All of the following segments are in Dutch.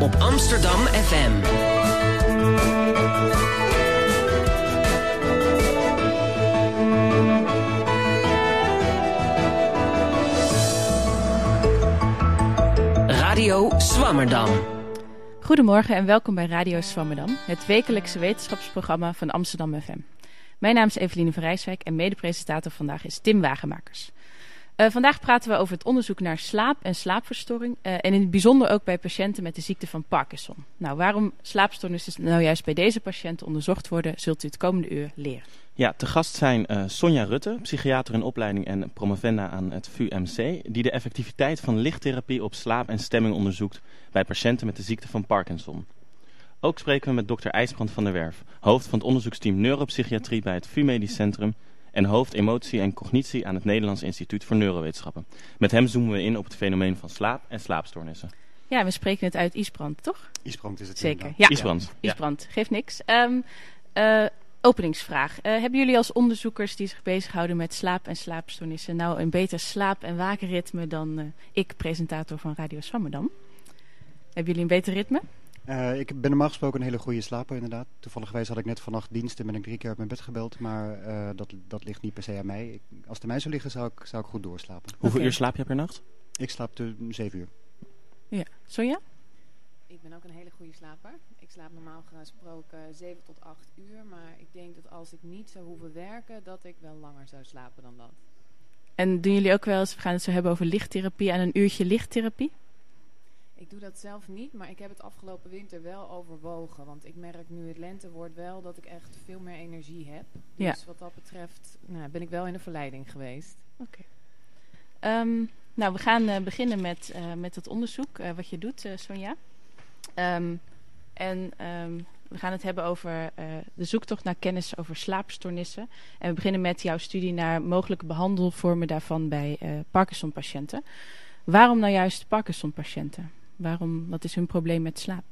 op Amsterdam FM. Radio Swammerdam. Goedemorgen en welkom bij Radio Swammerdam, het wekelijkse wetenschapsprogramma van Amsterdam FM. Mijn naam is Eveline van en medepresentator vandaag is Tim Wagenmakers. Uh, vandaag praten we over het onderzoek naar slaap en slaapverstoring. Uh, en in het bijzonder ook bij patiënten met de ziekte van Parkinson. Nou, waarom slaapstoornissen nou juist bij deze patiënten onderzocht worden, zult u het komende uur leren. Ja, te gast zijn uh, Sonja Rutte, psychiater in opleiding en promovenda aan het VUMC, die de effectiviteit van lichttherapie op slaap en stemming onderzoekt bij patiënten met de ziekte van Parkinson. Ook spreken we met dokter IJsbrand van der Werf, hoofd van het onderzoeksteam Neuropsychiatrie bij het VU Medisch Centrum en hoofd emotie en cognitie aan het Nederlands Instituut voor Neurowetenschappen. Met hem zoomen we in op het fenomeen van slaap en slaapstoornissen. Ja, we spreken het uit Isbrand, toch? Isbrand is het Zeker, ja. Isbrand. Ja. Isbrand, geeft niks. Um, uh, openingsvraag. Uh, hebben jullie als onderzoekers die zich bezighouden met slaap en slaapstoornissen... nou een beter slaap- en wakenritme dan uh, ik, presentator van Radio Swammerdam? Hebben jullie een beter ritme? Uh, ik ben normaal gesproken een hele goede slaper inderdaad. Toevallig had ik net vannacht dienst en ben ik drie keer uit mijn bed gebeld. Maar uh, dat, dat ligt niet per se aan mij. Ik, als het aan mij zou liggen zou ik, zou ik goed doorslapen. Hoeveel okay. uur slaap je per nacht? Ik slaap de zeven uur. Ja. Sonja? Ik ben ook een hele goede slaper. Ik slaap normaal gesproken 7 tot 8 uur. Maar ik denk dat als ik niet zou hoeven werken, dat ik wel langer zou slapen dan dat. En doen jullie ook wel eens, we gaan het zo hebben over lichttherapie, aan een uurtje lichttherapie? Ik doe dat zelf niet, maar ik heb het afgelopen winter wel overwogen. Want ik merk nu het lente wordt wel dat ik echt veel meer energie heb. Dus ja. wat dat betreft nou, ben ik wel in de verleiding geweest. Oké. Okay. Um, nou, we gaan uh, beginnen met, uh, met het onderzoek uh, wat je doet, Sonja. Um, en um, we gaan het hebben over de zoektocht naar kennis over slaapstoornissen. En we beginnen met jouw studie naar mogelijke behandelvormen daarvan bij Parkinson-patiënten. Waarom nou juist Parkinson-patiënten? Waarom, wat is hun probleem met slaap?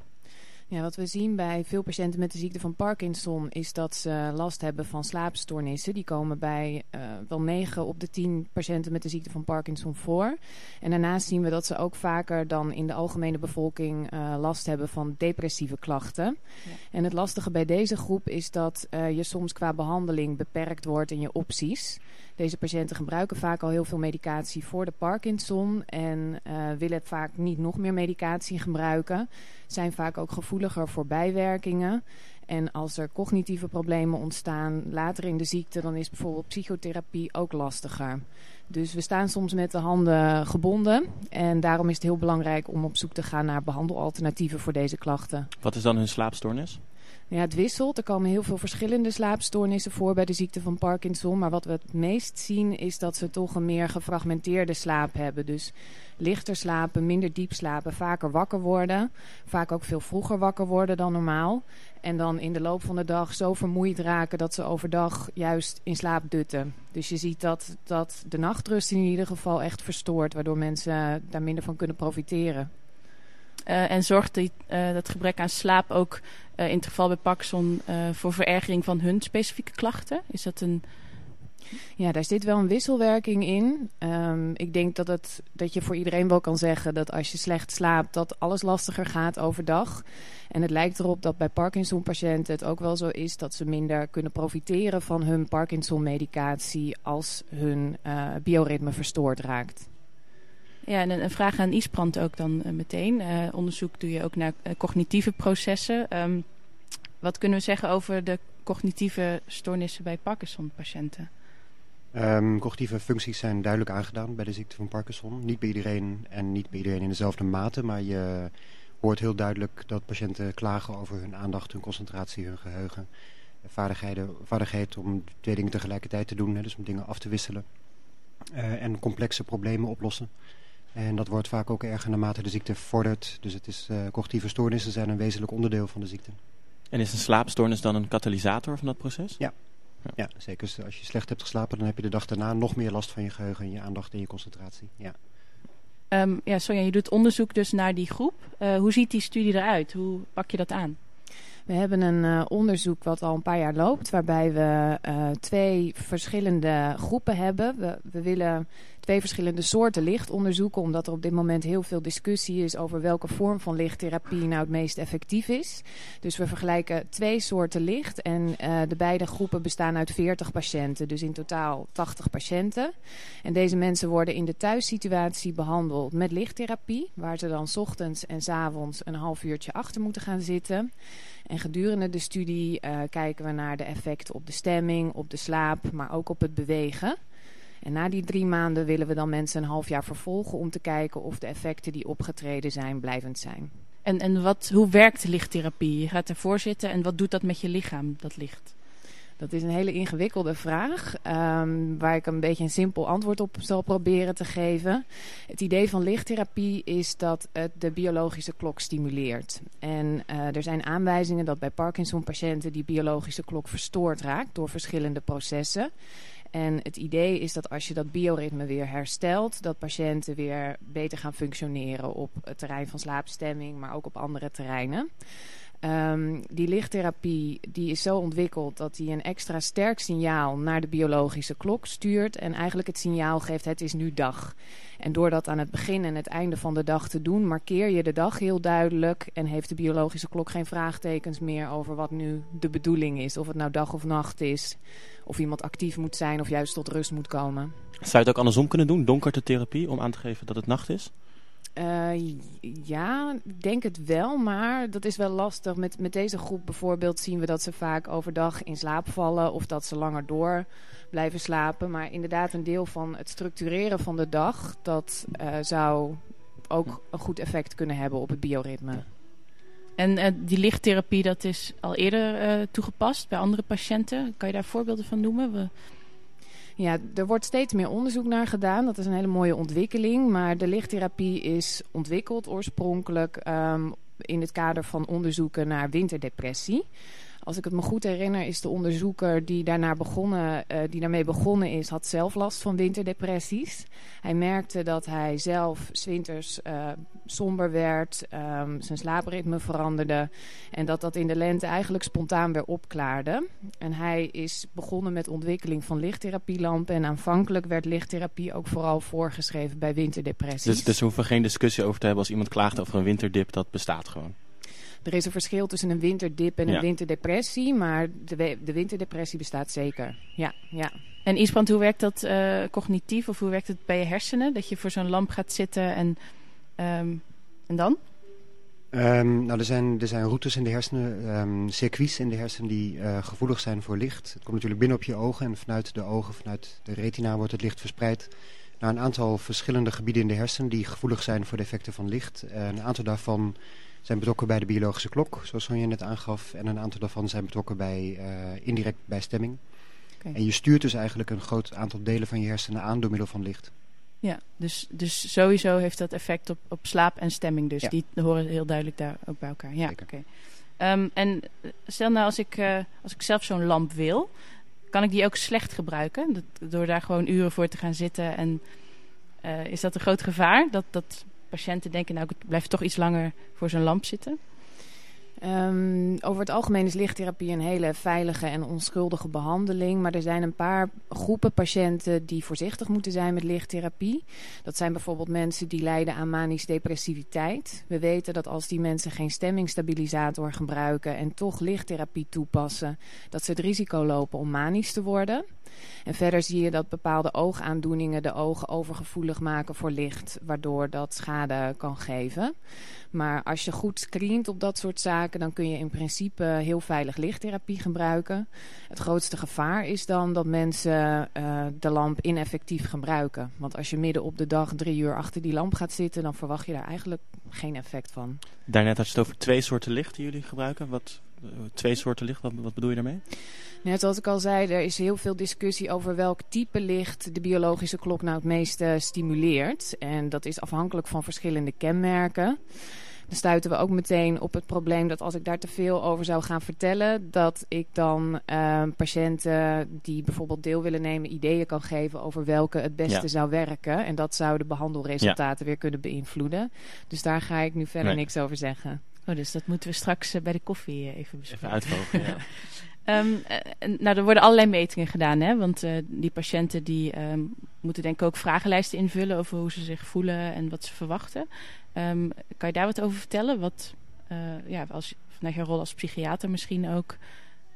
Ja, wat we zien bij veel patiënten met de ziekte van Parkinson is dat ze last hebben van slaapstoornissen. Die komen bij uh, wel 9 op de 10 patiënten met de ziekte van Parkinson voor. En daarnaast zien we dat ze ook vaker dan in de algemene bevolking uh, last hebben van depressieve klachten. Ja. En het lastige bij deze groep is dat uh, je soms qua behandeling beperkt wordt in je opties. Deze patiënten gebruiken vaak al heel veel medicatie voor de Parkinson en uh, willen vaak niet nog meer medicatie gebruiken. Zijn vaak ook gevoeliger voor bijwerkingen. En als er cognitieve problemen ontstaan later in de ziekte, dan is bijvoorbeeld psychotherapie ook lastiger. Dus we staan soms met de handen gebonden. En daarom is het heel belangrijk om op zoek te gaan naar behandelalternatieven voor deze klachten. Wat is dan hun slaapstoornis? Ja, het wisselt. Er komen heel veel verschillende slaapstoornissen voor bij de ziekte van Parkinson. Maar wat we het meest zien is dat ze toch een meer gefragmenteerde slaap hebben. Dus lichter slapen, minder diep slapen, vaker wakker worden. Vaak ook veel vroeger wakker worden dan normaal. En dan in de loop van de dag zo vermoeid raken dat ze overdag juist in slaap dutten. Dus je ziet dat, dat de nachtrust in ieder geval echt verstoort. Waardoor mensen daar minder van kunnen profiteren. Uh, en zorgt die, uh, dat gebrek aan slaap ook uh, in het geval bij Parkinson voor verergering van hun specifieke klachten? Is dat een... Ja, daar zit wel een wisselwerking in. Um, ik denk dat, het, dat je voor iedereen wel kan zeggen dat als je slecht slaapt, dat alles lastiger gaat overdag. En het lijkt erop dat bij Parkinson-patiënten het ook wel zo is dat ze minder kunnen profiteren van hun Parkinson-medicatie als hun bioritme verstoord raakt. Ja, en een, vraag aan Isbrand ook dan uh, meteen. Uh, onderzoek doe je ook naar uh, cognitieve processen. Um, wat kunnen we zeggen over de cognitieve stoornissen bij Parkinson-patiënten? Um, cognitieve functies zijn duidelijk aangedaan bij de ziekte van Parkinson. Niet bij iedereen en niet bij iedereen in dezelfde mate, maar je hoort heel duidelijk dat patiënten klagen over hun aandacht, hun concentratie, hun geheugen. Vaardigheden, vaardigheid om twee dingen tegelijkertijd te doen, hè, dus om dingen af te wisselen. en complexe problemen oplossen. En dat wordt vaak ook erger naarmate de ziekte vordert. Dus het is, uh, cognitieve stoornissen zijn een wezenlijk onderdeel van de ziekte. En is een slaapstoornis dan een katalysator van dat proces? Ja, ja. ja zeker. Dus als je slecht hebt geslapen, dan heb je de dag daarna nog meer last van je geheugen, je aandacht en je concentratie. Ja. Um, ja, Sonja, je doet onderzoek dus naar die groep. Uh, hoe ziet die studie eruit? Hoe pak je dat aan? We hebben een uh, onderzoek wat al een paar jaar loopt, waarbij we uh, twee verschillende groepen hebben. We, we willen twee verschillende soorten licht onderzoeken, omdat er op dit moment heel veel discussie is over welke vorm van lichttherapie nou het meest effectief is. Dus we vergelijken twee soorten licht en uh, de beide groepen bestaan uit 40 patiënten, dus in totaal 80 patiënten. En deze mensen worden in de thuissituatie behandeld met lichttherapie, waar ze dan ochtends en s avonds een half uurtje achter moeten gaan zitten. En gedurende de studie uh, kijken we naar de effecten op de stemming, op de slaap, maar ook op het bewegen. En na die drie maanden willen we dan mensen een half jaar vervolgen om te kijken of de effecten die opgetreden zijn blijvend zijn. En, en wat, hoe werkt lichttherapie? Je gaat ervoor zitten en wat doet dat met je lichaam, dat licht? Dat is een hele ingewikkelde vraag, um, waar ik een beetje een simpel antwoord op zal proberen te geven. Het idee van lichttherapie is dat het de biologische klok stimuleert. En uh, er zijn aanwijzingen dat bij Parkinson-patiënten die biologische klok verstoord raakt door verschillende processen. En het idee is dat als je dat bioritme weer herstelt, dat patiënten weer beter gaan functioneren op het terrein van slaapstemming, maar ook op andere terreinen. Um, die lichttherapie die is zo ontwikkeld dat hij een extra sterk signaal naar de biologische klok stuurt. En eigenlijk het signaal geeft het is nu dag. En door dat aan het begin en het einde van de dag te doen, markeer je de dag heel duidelijk. En heeft de biologische klok geen vraagtekens meer over wat nu de bedoeling is. Of het nou dag of nacht is. Of iemand actief moet zijn of juist tot rust moet komen. Zou je het ook andersom kunnen doen, donkerte therapie, om aan te geven dat het nacht is? Uh, ja, ik denk het wel, maar dat is wel lastig. Met, met deze groep bijvoorbeeld zien we dat ze vaak overdag in slaap vallen of dat ze langer door blijven slapen. Maar inderdaad, een deel van het structureren van de dag, dat uh, zou ook een goed effect kunnen hebben op het bioritme. En uh, die lichttherapie, dat is al eerder toegepast bij andere patiënten. Kan je daar voorbeelden van noemen? We ja, er wordt steeds meer onderzoek naar gedaan. Dat is een hele mooie ontwikkeling. Maar de lichttherapie is ontwikkeld oorspronkelijk um, in het kader van onderzoeken naar winterdepressie. Als ik het me goed herinner, is de onderzoeker die, daarna begonnen, uh, die daarmee begonnen is, had zelf last van winterdepressies. Hij merkte dat hij zelf winters uh, somber werd, um, zijn slaapritme veranderde en dat dat in de lente eigenlijk spontaan weer opklaarde. En hij is begonnen met ontwikkeling van lichttherapielampen en aanvankelijk werd lichttherapie ook vooral voorgeschreven bij winterdepressies. Dus, dus we hoeven geen discussie over te hebben als iemand klaagt over een winterdip, dat bestaat gewoon? Er is een verschil tussen een winterdip en een ja. winterdepressie, maar de, de, winterdepressie bestaat zeker. Ja, ja. En Isbrand, hoe werkt dat uh, cognitief of hoe werkt het bij je hersenen? Dat je voor zo'n lamp gaat zitten en, um, en dan? Um, nou, er, zijn, er zijn routes in de hersenen, um, circuits in de hersenen die uh, gevoelig zijn voor licht. Het komt natuurlijk binnen op je ogen en vanuit de ogen, vanuit de retina wordt het licht verspreid naar een aantal verschillende gebieden in de hersenen die gevoelig zijn voor de effecten van licht. Uh, een aantal daarvan zijn betrokken bij de biologische klok, zoals Sonja net aangaf. En een aantal daarvan zijn betrokken bij, uh, indirect bij stemming. Okay. En je stuurt dus eigenlijk een groot aantal delen van je hersenen aan door middel van licht. Ja, dus, dus sowieso heeft dat effect op, op slaap en stemming. Dus ja. die horen heel duidelijk daar ook bij elkaar. Ja, oké. Okay. Um, en stel nou als ik, uh, als ik zelf zo'n lamp wil, kan ik die ook slecht gebruiken? Dat, door daar gewoon uren voor te gaan zitten. En uh, is dat een groot gevaar? Dat, dat patiënten denken, nou ik blijf toch iets langer voor zo'n lamp zitten? Um, over het algemeen is lichttherapie een hele veilige en onschuldige behandeling. Maar er zijn een paar groepen patiënten die voorzichtig moeten zijn met lichttherapie. Dat zijn bijvoorbeeld mensen die lijden aan manisch depressiviteit. We weten dat als die mensen geen stemmingstabilisator gebruiken en toch lichttherapie toepassen, dat ze het risico lopen om manisch te worden. En verder zie je dat bepaalde oogaandoeningen de ogen overgevoelig maken voor licht, waardoor dat schade kan geven. Maar als je goed screent op dat soort zaken, dan kun je in principe heel veilig lichttherapie gebruiken. Het grootste gevaar is dan dat mensen uh, de lamp ineffectief gebruiken. Want als je midden op de dag drie uur achter die lamp gaat zitten, dan verwacht je daar eigenlijk geen effect van. Daarnet had je het over twee soorten licht die jullie gebruiken. Wat, twee soorten licht, wat, wat bedoel je daarmee? Net zoals ik al zei, er is heel veel discussie over welk type licht de biologische klok nou het meeste stimuleert. En dat is afhankelijk van verschillende kenmerken. Dan stuiten we ook meteen op het probleem dat als ik daar te veel over zou gaan vertellen, dat ik dan uh, patiënten die bijvoorbeeld deel willen nemen ideeën kan geven over welke het beste ja. zou werken. En dat zou de behandelresultaten ja. weer kunnen beïnvloeden. Dus daar ga ik nu verder nee. niks over zeggen. Oh, dus dat moeten we straks bij de koffie even Even bespreken. uitvogelen, ja. Ehm, eh, nou, er worden allerlei metingen gedaan, hè? Want eh, die patiënten die ehm, moeten denk ik ook vragenlijsten invullen over hoe ze zich voelen en wat ze verwachten. Ehm, kan je daar wat over vertellen? Wat, eh, ja, als, vanuit je rol als psychiater misschien ook,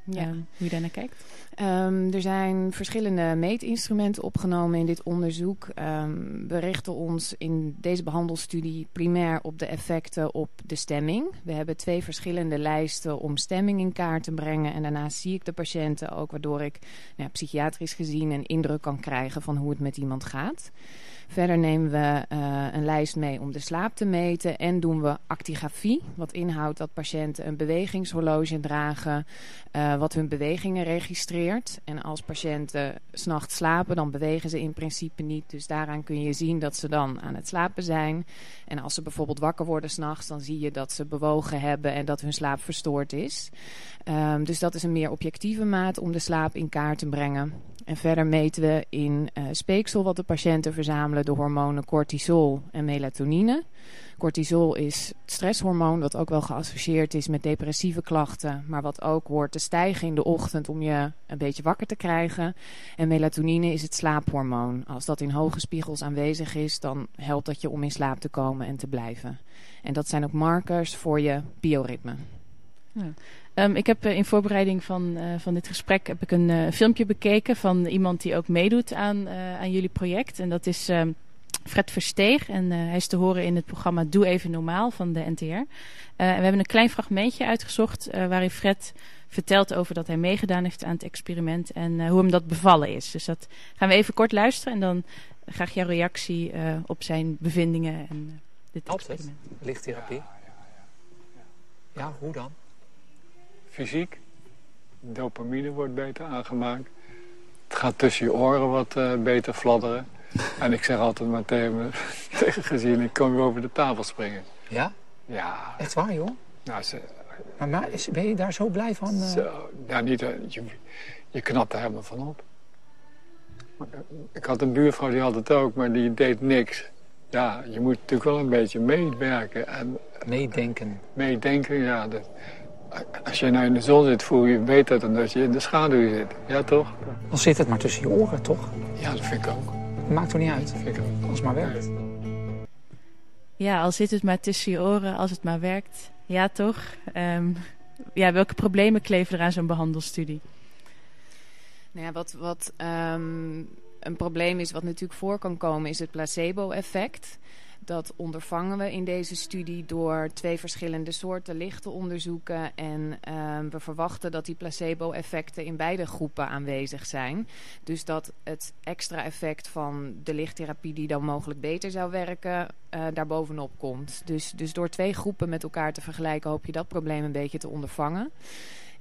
Ja. ehm, hoe je daar naar kijkt? Ehm, er zijn verschillende meetinstrumenten opgenomen in dit onderzoek. Ehm, we richten ons in deze behandelstudie primair op de effecten op de stemming. We hebben twee verschillende lijsten om stemming in kaart te brengen. En daarnaast zie ik de patiënten ook, waardoor ik nou, ja, psychiatrisch gezien een indruk kan krijgen van hoe het met iemand gaat. Verder nemen we eh, een lijst mee om de slaap te meten en doen we actigrafie. Wat inhoudt dat patiënten een bewegingshorloge dragen eh, wat hun bewegingen registreert. En als patiënten s'nachts slapen, dan bewegen ze in principe niet. Dus daaraan kun je zien dat ze dan aan het slapen zijn. En als ze bijvoorbeeld wakker worden s'nachts, dan zie je dat ze bewogen hebben en dat hun slaap verstoord is. Ehm, dus dat is een meer objectieve maat om de slaap in kaart te brengen. En verder meten we in eh, speeksel wat de patiënten verzamelen de hormonen cortisol en melatonine. Cortisol is het stresshormoon dat ook wel geassocieerd is met depressieve klachten, maar wat ook hoort te stijgen in de ochtend om je een beetje wakker te krijgen. En melatonine is het slaaphormoon. Als dat in hoge spiegels aanwezig is, dan helpt dat je om in slaap te komen en te blijven. En dat zijn ook markers voor je bioritme. Ehm, ik heb eh, in voorbereiding van, eh, van dit gesprek heb ik een eh, filmpje bekeken van iemand die ook meedoet aan, eh, aan jullie project. En dat is ehm, Fred Versteeg. En eh, hij is te horen in het programma Doe Even Normaal van de NTR. Eh, en we hebben een klein fragmentje uitgezocht eh, waarin Fred vertelt over dat hij meegedaan heeft aan het experiment en eh, hoe hem dat bevallen is. Dus dat gaan we even kort luisteren en dan graag jouw reactie eh, op zijn bevindingen en dit experiment. Lichttherapie? Ja, hoe dan? Fysiek. Dopamine wordt beter aangemaakt. Het gaat tussen je oren wat eh, beter fladderen. En ik zeg altijd maar tegen, gezien, ik kom weer over de tafel springen. Ja? Ja, Echt waar, joh? nou, ze, Maar, maar is, ben je daar zo blij van? eh? zo, ja, niet, eh, je, je knapt er helemaal van op. Ik had een buurvrouw die had het ook, maar die deed niks. Ja, je moet natuurlijk wel een beetje meewerken en Meedenken. meedenken. Ja, dat, als je nou in de zon zit, voel je beter dan als je in de schaduw zit. Ja, toch? Dan zit het maar tussen je oren, toch? Ja, dat vind ik ook. Maakt toch niet uit, Dat vind ik ook. als het maar werkt. Ja, al zit het maar tussen je oren, als het maar werkt. Ja, toch? Ehm, ja, welke problemen kleven er aan zo'n behandelstudie? Nou ja, wat, wat ehm, een probleem is, wat natuurlijk voor kan komen, is het placebo-effect. Dat ondervangen we in deze studie door twee verschillende soorten licht te onderzoeken. En ehm, we verwachten dat die placebo-effecten in beide groepen aanwezig zijn. Dus dat het extra effect van de lichttherapie, die dan mogelijk beter zou werken, eh daarbovenop komt. Dus, dus door twee groepen met elkaar te vergelijken, hoop je dat probleem een beetje te ondervangen.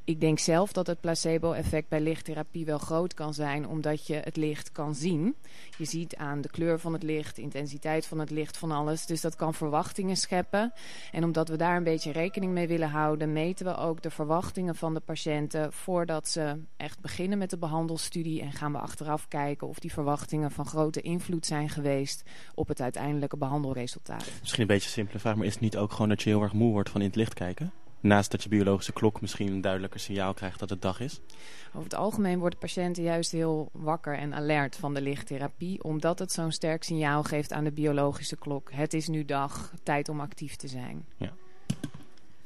Ik denk zelf dat het placebo-effect bij lichttherapie wel groot kan zijn, omdat je het licht kan zien. Je ziet aan de kleur van het licht, intensiteit van het licht, van alles. Dus dat kan verwachtingen scheppen. En omdat we daar een beetje rekening mee willen houden, meten we ook de verwachtingen van de patiënten voordat ze echt beginnen met de behandelstudie. En gaan we achteraf kijken of die verwachtingen van grote invloed zijn geweest op het uiteindelijke behandelresultaat. Misschien een beetje een simpele vraag, maar is het niet ook gewoon dat je heel erg moe wordt van in het licht kijken? Naast dat je biologische klok misschien een duidelijker signaal krijgt dat het dag is. Over het algemeen worden patiënten juist heel wakker en alert van de lichttherapie, omdat het zo'n sterk signaal geeft aan de biologische klok. Het is nu dag, tijd om actief te zijn.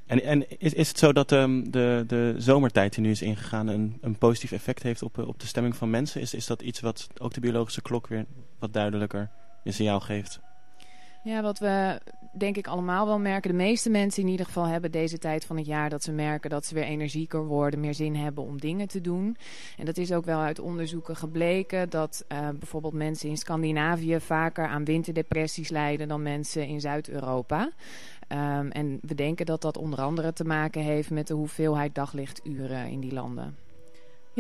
En, en is, is het zo dat ehm, de, de zomertijd die nu is ingegaan een, een positief effect heeft op, eh, op de stemming van mensen? Is, is dat iets wat ook de biologische klok weer wat duidelijker een signaal geeft? Ja, wat we denk ik allemaal wel merken, de meeste mensen in ieder geval hebben deze tijd van het jaar dat ze merken dat ze weer energieker worden, meer zin hebben om dingen te doen. En dat is ook wel uit onderzoeken gebleken dat eh, bijvoorbeeld mensen in Scandinavië vaker aan winterdepressies lijden dan mensen in Zuid-Europa. Ehm, en we denken dat dat onder andere te maken heeft met de hoeveelheid daglichturen in die landen.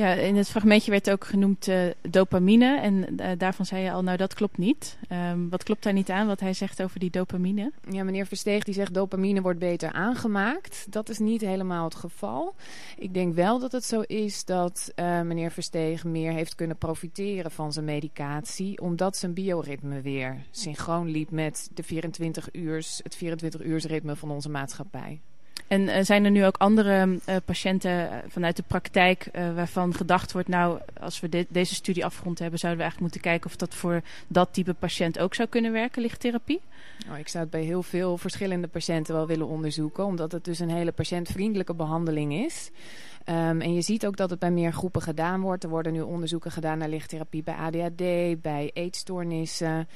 Ja, in het fragmentje werd ook genoemd eh, dopamine. En eh, daarvan zei je al, nou dat klopt niet. Ehm, wat klopt daar niet aan, wat hij zegt over die dopamine? Ja, meneer Versteeg die zegt dopamine wordt beter aangemaakt. Dat is niet helemaal het geval. Ik denk wel dat het zo is dat eh, meneer Versteeg meer heeft kunnen profiteren van zijn medicatie. Omdat zijn bioritme weer synchroon liep met de 24 uurs, het 24 uursritme van onze maatschappij. En eh, zijn er nu ook andere eh, patiënten eh, vanuit de praktijk waarvan gedacht wordt, nou, als we deze studie afgerond hebben, zouden we eigenlijk moeten kijken of dat voor dat type patiënt ook zou kunnen werken, lichttherapie? Nou, ik zou het bij heel veel verschillende patiënten wel willen onderzoeken, omdat het dus een hele patiëntvriendelijke behandeling is. Ehm, en je ziet ook dat het bij meer groepen gedaan wordt. Er worden nu onderzoeken gedaan naar lichttherapie bij ADHD, bij eetstoornissen.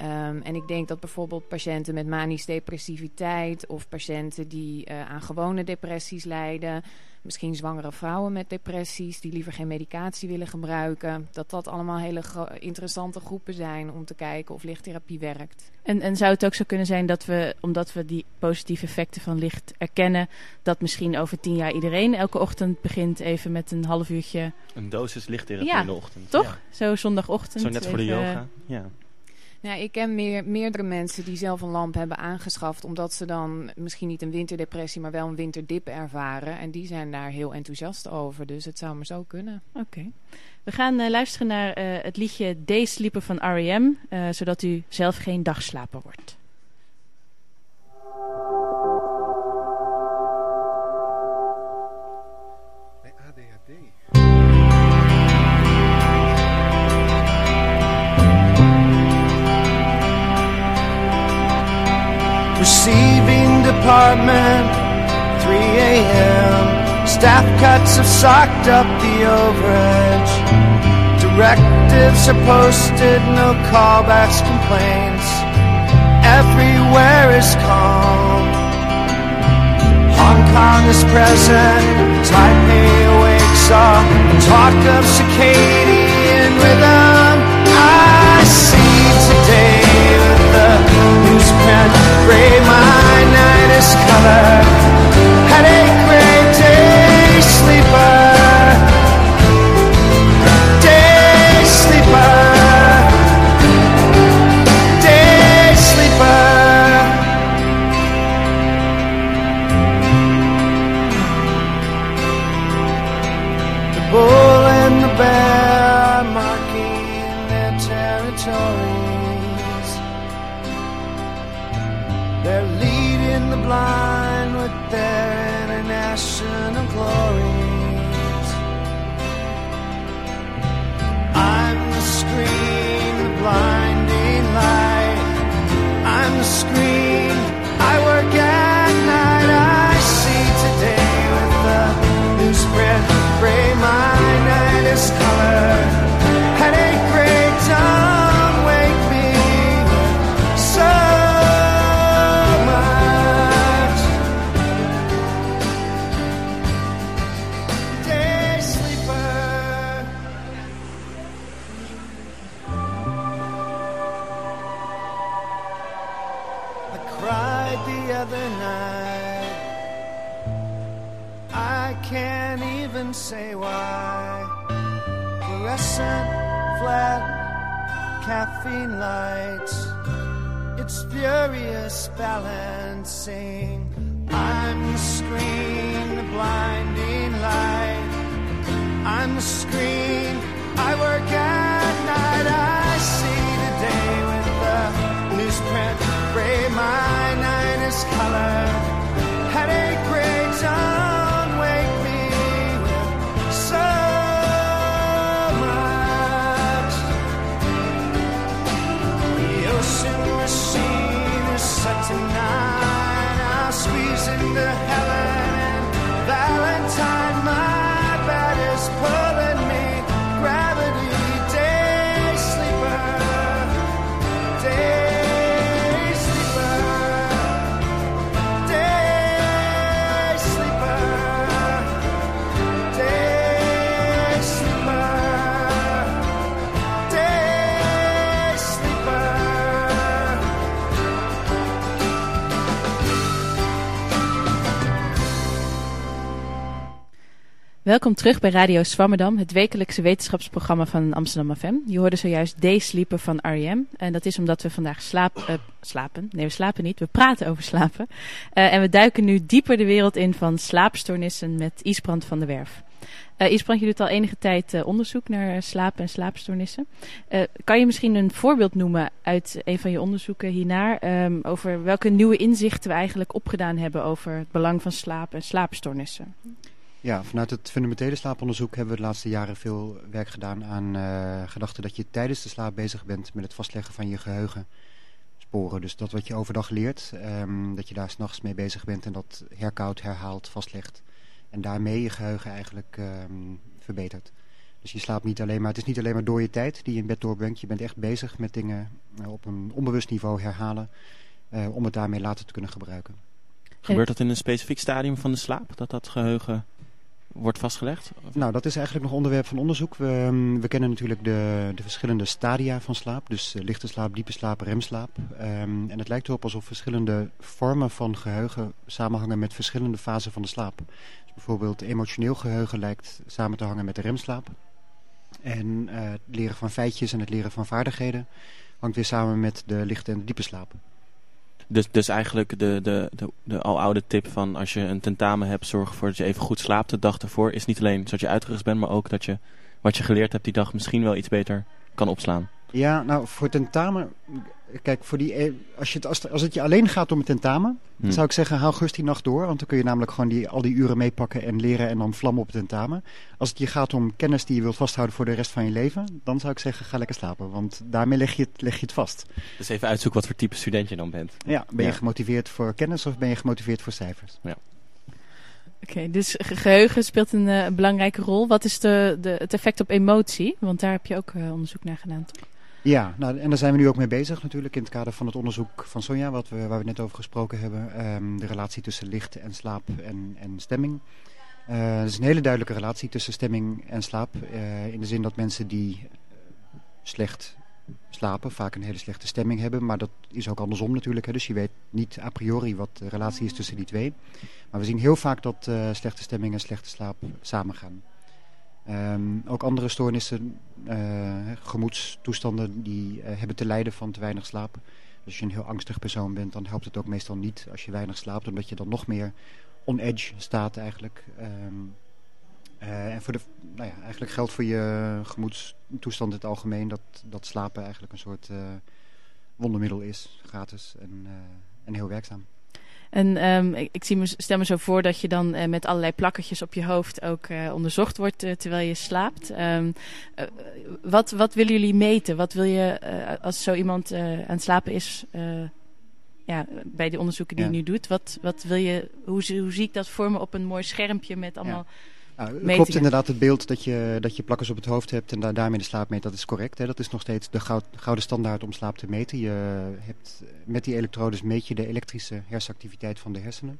Ehm, en ik denk dat bijvoorbeeld patiënten met manisch depressiviteit of patiënten die eh, aan gewone depressies lijden, misschien zwangere vrouwen met depressies die liever geen medicatie willen gebruiken, dat dat allemaal hele interessante groepen zijn om te kijken of lichttherapie werkt. En, en zou het ook zo kunnen zijn dat we, omdat we die positieve effecten van licht erkennen, dat misschien over tien jaar iedereen elke ochtend begint even met een half uurtje, Een dosis lichttherapie Ja, in de ochtend. toch? Ja. Zo zondagochtend. Zo net voor de yoga. Ja. Nou, ik ken meer, meerdere mensen die zelf een lamp hebben aangeschaft, omdat ze dan misschien niet een winterdepressie, maar wel een winterdip ervaren. En die zijn daar heel enthousiast over, dus het zou maar zo kunnen. Oké. We gaan eh, luisteren naar eh, het liedje Day Sleeper van R.E.M., eh, zodat u zelf geen dagslaper wordt. Receiving department, 3 a.m. Staff cuts have socked up the overage. Directives are posted, no callbacks, complaints. Everywhere is calm. Hong Kong is present, Taipei all the talk of circadian rhythm. I see today newsprint, gray my night is color. Headache, passion and glory. Caffeine lights. It's furious balancing. I'm the screen, the blinding light. I'm the screen. I work at night. I see the day with the newsprint. Gray, my night is color. Headache, tonight. I'll Welkom terug bij Radio Swammerdam, het wekelijkse wetenschapsprogramma van Amsterdam FM. Je hoorde zojuist Day Sleeper van R.E.M. En dat is omdat we vandaag eh, slapen. Nee, we slapen niet. We praten over slapen. Eh, en we duiken nu dieper de wereld in van slaapstoornissen met Isbrand van der Werf. Eh Isbrand, je doet al enige tijd onderzoek naar slaap en slaapstoornissen. Kan je misschien een voorbeeld noemen uit een van je onderzoeken hiernaar... ehm, over welke nieuwe inzichten we eigenlijk opgedaan hebben over het belang van slaap en slaapstoornissen? Ja, vanuit het fundamentele slaaponderzoek hebben we de laatste jaren veel werk gedaan aan eh gedachten dat je tijdens de slaap bezig bent met het vastleggen van je geheugensporen. Dus dat wat je overdag leert, ehm, dat je daar s'nachts mee bezig bent en dat herkoudt, herhaalt, vastlegt. En daarmee je geheugen eigenlijk ehm, verbetert. Dus je slaapt niet alleen maar, het is niet alleen maar door je tijd die je in bed doorbrengt. Je bent echt bezig met dingen eh, op een onbewust niveau herhalen, eh, om het daarmee later te kunnen gebruiken. Gebeurt dat in een specifiek stadium van de slaap? Dat dat geheugen wordt vastgelegd? Nou, dat is eigenlijk nog onderwerp van onderzoek. We, ehm, we kennen natuurlijk de, de verschillende stadia van slaap. Dus eh, lichte slaap, diepe slaap, remslaap. Ehm, en het lijkt erop alsof verschillende vormen van geheugen samenhangen met verschillende fasen van de slaap. Dus bijvoorbeeld emotioneel geheugen lijkt samen te hangen met de remslaap. En eh, het leren van feitjes en het leren van vaardigheden hangt weer samen met de lichte en de diepe slaap. Dus, dus eigenlijk de, de, de, de aloude tip van als je een tentamen hebt, zorg ervoor dat je even goed slaapt de dag ervoor. Is niet alleen zodat je uitgerust bent, maar ook dat je wat je geleerd hebt die dag misschien wel iets beter kan opslaan. Ja, nou voor tentamen, kijk, voor die, e- als, je het, als, als het je alleen gaat om het tentamen, Hm. zou ik zeggen, hou gerust die nacht door. Want dan kun je namelijk gewoon die, al die uren meepakken en leren en dan vlammen op het tentamen. Als het je gaat om kennis die je wilt vasthouden voor de rest van je leven, dan zou ik zeggen, ga lekker slapen. Want daarmee leg je het, leg je het vast. Dus even uitzoeken wat voor type student je dan bent. Ja, ben je Ja. gemotiveerd voor kennis of ben je gemotiveerd voor cijfers? Oké, dus ge- geheugen speelt een eh, belangrijke rol. Wat is de, de, het effect op emotie? Want daar heb je ook eh, onderzoek naar gedaan. toch? Ja, nou, en daar zijn we nu ook mee bezig natuurlijk in het kader van het onderzoek van Sonja, wat we, waar we net over gesproken hebben. Ehm, de relatie tussen licht en slaap en, en stemming. Eh, er is een hele duidelijke relatie tussen stemming en slaap. eh, in de zin dat mensen die eh, slecht slapen vaak een hele slechte stemming hebben. Maar dat is ook andersom natuurlijk. Hè. Dus je weet niet a priori wat de relatie is tussen die twee. Maar we zien heel vaak dat slechte stemming en slechte slaap samengaan. Ehm, ook andere stoornissen, eh, gemoedstoestanden, die eh, hebben te lijden van te weinig slaap. Als je een heel angstig persoon bent, dan helpt het ook meestal niet als je weinig slaapt. Omdat je dan nog meer on edge staat eigenlijk. Ehm, eh, en voor de, nou ja, eigenlijk geldt voor je gemoedstoestand in het algemeen dat, dat slapen eigenlijk een soort wondermiddel is. Gratis en, en heel werkzaam. En ehm, ik, ik zie me, stel me zo voor dat je dan eh, met allerlei plakketjes op je hoofd ook eh, onderzocht wordt eh, terwijl je slaapt. Ehm, eh, wat, wat willen jullie meten? Wat wil je als zo iemand aan het slapen is, ja, bij de onderzoeken die Ja. je nu doet, wat, wat wil je, hoe, hoe zie ik dat vormen op een mooi schermpje met allemaal... Nou, metingen. klopt inderdaad het beeld dat je, dat je plakkers op het hoofd hebt en daar, daarmee de slaap meet. Dat is correct. Hè? Dat is nog steeds de goud- gouden standaard om slaap te meten. Je hebt, met die elektrodes meet je de elektrische hersenactiviteit van de hersenen.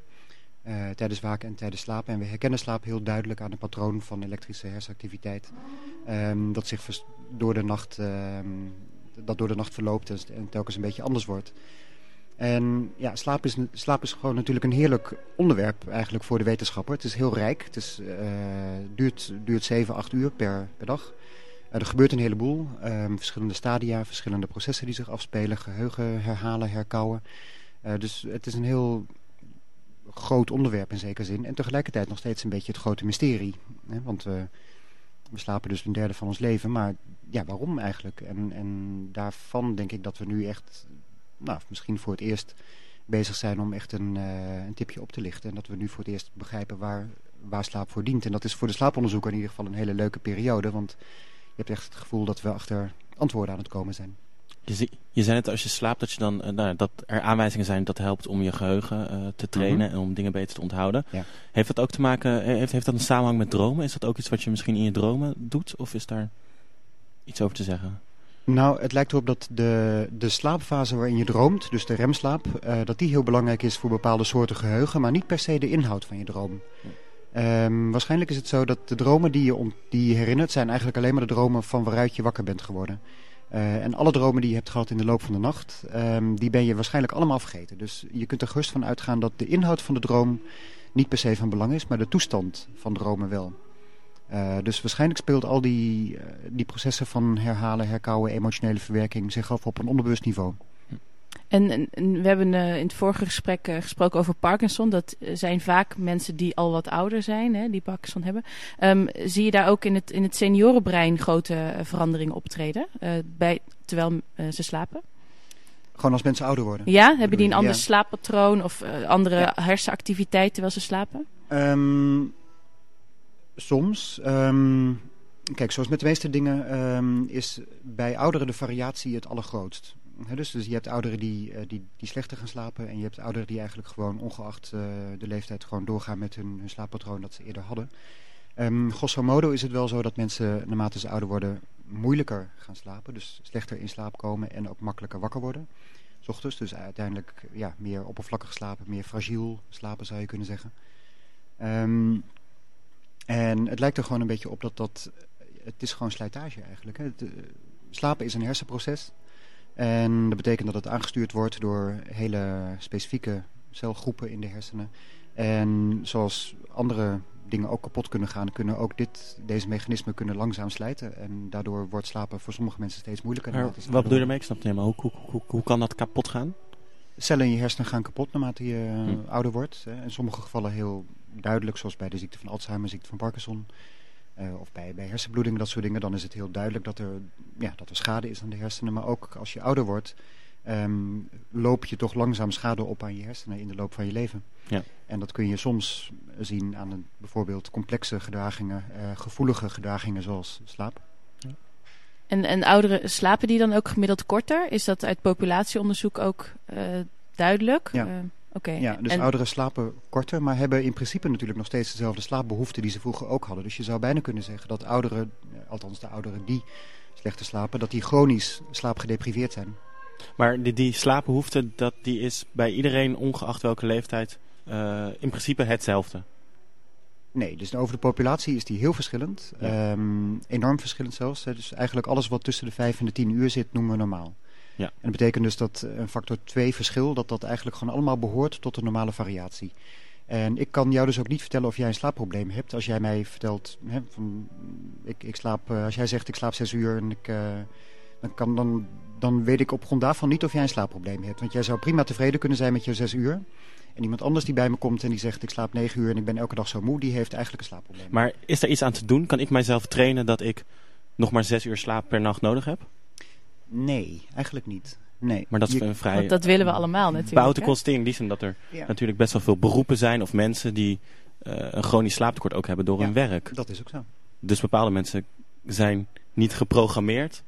eh, tijdens waken en tijdens slapen. En we herkennen slaap heel duidelijk aan een patroon van elektrische hersenactiviteit. ehm, dat zich vers- door de nacht, ehm, dat door de nacht verloopt en, en telkens een beetje anders wordt. En ja, slaap is, slaap is gewoon natuurlijk een heerlijk onderwerp eigenlijk voor de wetenschapper. Het is heel rijk. Het is, eh, duurt, duurt 7, 8 uur per, per dag. Eh, er gebeurt een heleboel. Ehm, verschillende stadia, verschillende processen die zich afspelen. Geheugen herhalen, herkouwen. Eh, dus het is een heel groot onderwerp in zekere zin. En tegelijkertijd nog steeds een beetje het grote mysterie. Hè? Want we, we slapen dus een derde van ons leven. Maar ja, waarom eigenlijk? En, en daarvan denk ik dat we nu echt nou, misschien voor het eerst bezig zijn om echt een, eh, een tipje op te lichten. En dat we nu voor het eerst begrijpen waar, waar slaap voor dient. En dat is voor de slaaponderzoeker in ieder geval een hele leuke periode. Want je hebt echt het gevoel dat we achter antwoorden aan het komen zijn. Je, zie- je zei net als je slaapt dat, je dan, eh, nou, dat er aanwijzingen zijn dat helpt om je geheugen eh, te trainen en om dingen beter te onthouden. Ja. Heeft dat ook te maken, heeft, heeft dat een samenhang met dromen? Is dat ook iets wat je misschien in je dromen doet? Of is daar iets over te zeggen? Nou, het lijkt erop dat de, de slaapfase waarin je droomt, dus de remslaap, eh, dat die heel belangrijk is voor bepaalde soorten geheugen, maar niet per se de inhoud van je droom. Ehm, waarschijnlijk is het zo dat de dromen die je, ont- die herinnert, zijn eigenlijk alleen maar de dromen van waaruit je wakker bent geworden. Eh, en alle dromen die je hebt gehad in de loop van de nacht, ehm, die ben je waarschijnlijk allemaal vergeten. Dus je kunt er gerust van uitgaan dat de inhoud van de droom niet per se van belang is, maar de toestand van dromen wel. Eh, dus waarschijnlijk speelt al die, eh, die processen van herhalen, herkauwen, emotionele verwerking zich af op een onderbewust niveau. En, en- en we hebben eh, in het vorige gesprek gesproken over Parkinson. Dat zijn vaak mensen die al wat ouder zijn, hè, die Parkinson hebben. Ehm, zie je daar ook in het, in het seniorenbrein grote veranderingen optreden, bij, terwijl ze slapen? Gewoon als mensen ouder worden. Ja, hebben die een ander Ja. slaappatroon of andere Ja. hersenactiviteit terwijl ze slapen? Ehm, soms. Ehm, kijk, zoals met de meeste dingen ehm, is bij ouderen de variatie het allergrootst. Dus, dus je hebt ouderen die, eh, die, die slechter gaan slapen. En je hebt ouderen die eigenlijk gewoon ongeacht eh, de leeftijd gewoon doorgaan met hun, slaappatroon dat ze eerder hadden. Ehm grosso modo is het wel zo dat mensen naarmate ze ouder worden moeilijker gaan slapen. Dus slechter in slaap komen en ook makkelijker wakker worden. 's ochtends, dus uiteindelijk ja, meer oppervlakkig slapen, meer fragiel slapen zou je kunnen zeggen. En het lijkt er gewoon een beetje op dat dat... Het is gewoon slijtage eigenlijk. Hè. Het, eh, slapen is een hersenproces. En dat betekent dat het aangestuurd wordt door hele specifieke celgroepen in de hersenen. En zoals andere dingen ook kapot kunnen gaan, kunnen ook dit, deze mechanismen kunnen langzaam slijten. En daardoor wordt slapen voor sommige mensen steeds moeilijker. Maar wat bedoel je ouder ermee? Ik snap het helemaal. Hoe, hoe, hoe, hoe kan dat kapot gaan? cellen in je hersenen gaan kapot naarmate je Hm. ouder wordt. Hè. In sommige gevallen heel duidelijk, zoals bij de ziekte van Alzheimer, ziekte van Parkinson. eh, of bij, bij hersenbloeding, dat soort dingen. Dan is het heel duidelijk dat er, ja, dat er schade is aan de hersenen. Maar ook als je ouder wordt, ehm, loop je toch langzaam schade op aan je hersenen in de loop van je leven. Ja. En dat kun je soms zien aan een, bijvoorbeeld complexe gedragingen, eh, gevoelige gedragingen zoals slaap. En, en ouderen slapen die dan ook gemiddeld korter? Is dat uit populatieonderzoek ook eh, duidelijk? Ja. Oké. Ja, dus En- ouderen slapen korter, maar hebben in principe natuurlijk nog steeds dezelfde slaapbehoeften die ze vroeger ook hadden. Dus je zou bijna kunnen zeggen dat ouderen, eh, althans de ouderen die slechter slapen, dat die chronisch slaapgedepriveerd zijn. Maar die, die slaapbehoefte, dat, die is bij iedereen, ongeacht welke leeftijd, eh, in principe hetzelfde. Nee, dus over de populatie is die heel verschillend. Ja. Ehm, enorm verschillend zelfs. hè. Dus eigenlijk alles wat tussen de 5 en de 10 uur zit, noemen we normaal. Ja. En dat betekent dus dat een factor 2 verschil, dat dat eigenlijk gewoon allemaal behoort tot de normale variatie. En ik kan jou dus ook niet vertellen of jij een slaapprobleem hebt. Als jij mij vertelt, hè, van, ik, ik slaap, eh, als jij zegt ik slaap 6 uur en ik, eh, dan, kan, dan, dan weet ik op grond daarvan niet of jij een slaapprobleem hebt. Want jij zou prima tevreden kunnen zijn met je 6 uur. En iemand anders die bij me komt en die zegt ik slaap 9 uur en ik ben elke dag zo moe, die heeft eigenlijk een slaapprobleem. Maar is er iets aan te doen? Kan ik mijzelf trainen dat ik nog maar zes uur slaap per nacht nodig heb? Nee, eigenlijk niet. Nee. Maar dat is een vrij Want dat willen we allemaal natuurlijk. boute hè? constatering in die zin dat er ja, natuurlijk best wel veel beroepen zijn of mensen die eh, een chronisch slaaptekort ook hebben door Ja. hun werk. dat is ook zo. Dus bepaalde mensen zijn niet geprogrammeerd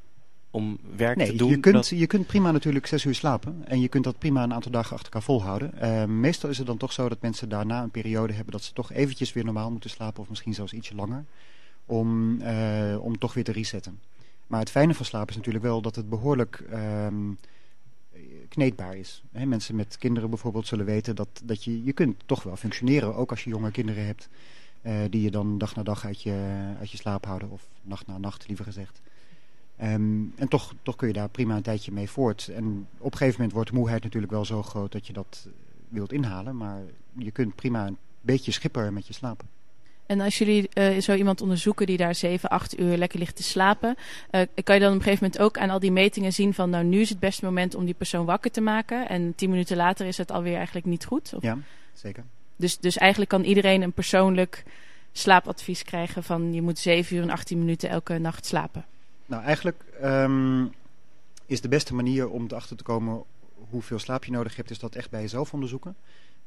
om werk te Nee, doen. je kunt, dat- je kunt prima natuurlijk zes uur slapen. En je kunt dat prima een aantal dagen achter elkaar volhouden. Eh, meestal is het dan toch zo dat mensen daarna een periode hebben dat ze toch eventjes weer normaal moeten slapen. Of misschien zelfs ietsje langer. Om, eh, om toch weer te resetten. Maar het fijne van slapen is natuurlijk wel dat het behoorlijk ehm, kneedbaar is. Mensen met kinderen bijvoorbeeld zullen weten dat, dat je, je kunt toch wel functioneren. Ook als je jonge kinderen hebt. eh, die je dan dag na dag uit je, uit je slaap houden. Of nacht na nacht liever gezegd. Ehm, en toch, toch kun je daar prima een tijdje mee voort. En op een gegeven moment wordt de moeheid natuurlijk wel zo groot dat je dat wilt inhalen. Maar je kunt prima een beetje schipper met je slapen. En als jullie eh, zo iemand onderzoeken die daar 7, 8 uur lekker ligt te slapen, eh, kan je dan op een gegeven moment ook aan al die metingen zien van nou nu is het beste moment om die persoon wakker te maken en 10 minuten later is het alweer eigenlijk niet goed? Of- Ja, zeker. Dus, dus eigenlijk kan iedereen een persoonlijk slaapadvies krijgen van je moet 7 uur en 18 minuten elke nacht slapen. Nou, eigenlijk ehm, is de beste manier om erachter te komen hoeveel slaap je nodig hebt, is dat echt bij jezelf onderzoeken.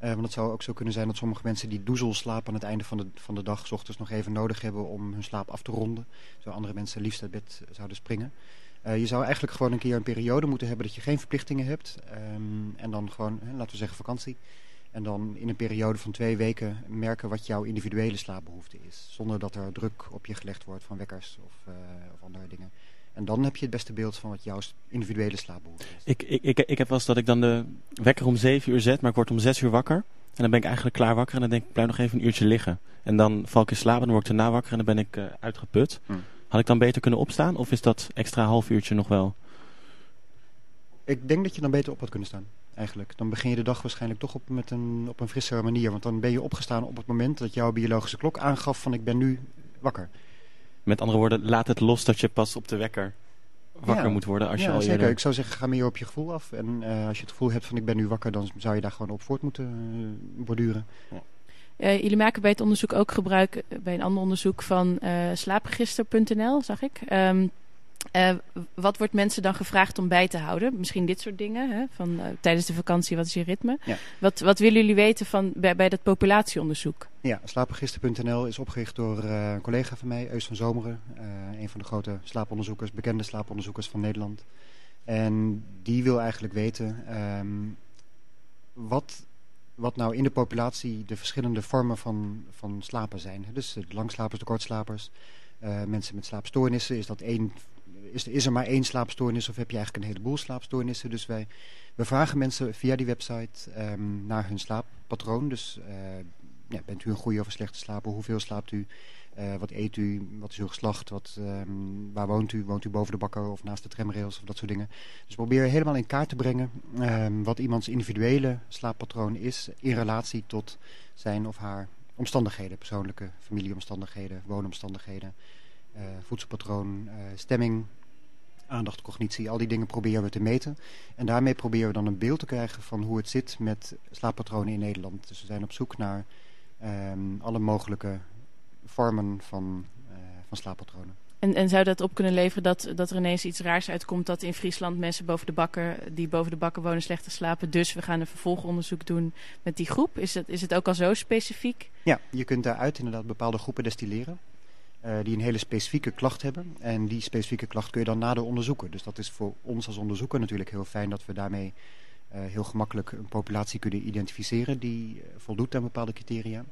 Eh, want het zou ook zo kunnen zijn dat sommige mensen die doezelslaap aan het einde van de, van de dag, s ochtends nog even nodig hebben om hun slaap af te ronden. Zo andere mensen liefst uit bed zouden springen. Eh, je zou eigenlijk gewoon een keer een periode moeten hebben dat je geen verplichtingen hebt. Ehm, en dan gewoon, hè, laten we zeggen vakantie. En dan in een periode van twee weken merken wat jouw individuele slaapbehoefte is. Zonder dat er druk op je gelegd wordt van wekkers of, eh, of andere dingen. En dan heb je het beste beeld van wat jouw individuele slaapbehoefte is. Ik, ik, ik, ik heb wel eens dat ik dan de wekker om zeven uur zet, maar ik word om zes uur wakker. En dan ben ik eigenlijk klaar wakker en dan denk ik, blijf nog even een uurtje liggen. En dan val ik in slaap en dan word ik daarna wakker en dan ben ik eh, uitgeput. Hm. Had ik dan beter kunnen opstaan of is dat extra half uurtje nog wel? Ik denk dat je dan beter op had kunnen staan, eigenlijk. Dan begin je de dag waarschijnlijk toch op, met een, op een frissere manier. Want dan ben je opgestaan op het moment dat jouw biologische klok aangaf van ik ben nu wakker. Met andere woorden, laat het los dat je pas op de wekker wakker Ja. moet worden als je ja, al zeker. eerder... Ik zou zeggen, ga meer op je gevoel af. En eh, als je het gevoel hebt van ik ben nu wakker, dan zou je daar gewoon op voort moeten eh, borduren. Eh, jullie maken bij het onderzoek ook gebruik, bij een ander onderzoek, van eh, slaapregister.nl, zag ik. Ehm, eh, wat wordt mensen dan gevraagd om bij te houden? Misschien dit soort dingen, hè? Van, eh, tijdens de vakantie, wat is je ritme? Ja. Wat, wat willen jullie weten van, bij, bij dat populatieonderzoek? Ja, slaapregister.nl is opgericht door eh, een collega van mij, Eus van Zomeren. een van de grote slaaponderzoekers, bekende slaaponderzoekers van Nederland. En die wil eigenlijk weten ehm, wat, wat nou in de populatie de verschillende vormen van, van slapen zijn. Dus de langslapers, de kortslapers, mensen met slaapstoornissen. Is, dat één, is, is er maar één slaapstoornis of heb je eigenlijk een heleboel slaapstoornissen? Dus wij, we vragen mensen via die website ehm, naar hun slaappatroon. Dus eh, ja, bent u een goede of een slechte slaper? Hoeveel slaapt u? Eh, wat eet u? Wat is uw geslacht? Wat, ehm, waar woont u? Woont u boven de bakker of naast de tramrails of dat soort dingen? Dus probeer helemaal in kaart te brengen ehm, wat iemands individuele slaappatroon is in relatie tot zijn of haar omstandigheden. Persoonlijke familieomstandigheden, woonomstandigheden, voedselpatroon, eh, stemming, aandacht, cognitie. Al die dingen proberen we te meten. En daarmee proberen we dan een beeld te krijgen van hoe het zit met slaappatronen in Nederland. Dus we zijn op zoek naar ehm, alle mogelijke vormen van, eh, van slaappatronen. En, en zou dat op kunnen leveren dat, dat er ineens iets raars uitkomt dat in Friesland mensen boven de bakker, die boven de bakker wonen slechter slapen. Dus we gaan een vervolgonderzoek doen met die groep. Is het, is het ook al zo specifiek? Ja, je kunt daaruit inderdaad bepaalde groepen destilleren. Eh, die een hele specifieke klacht hebben. En die specifieke klacht kun je dan nader onderzoeken. Dus dat is voor ons als onderzoeker natuurlijk heel fijn dat we daarmee eh, heel gemakkelijk een populatie kunnen identificeren die eh, voldoet aan bepaalde criteria.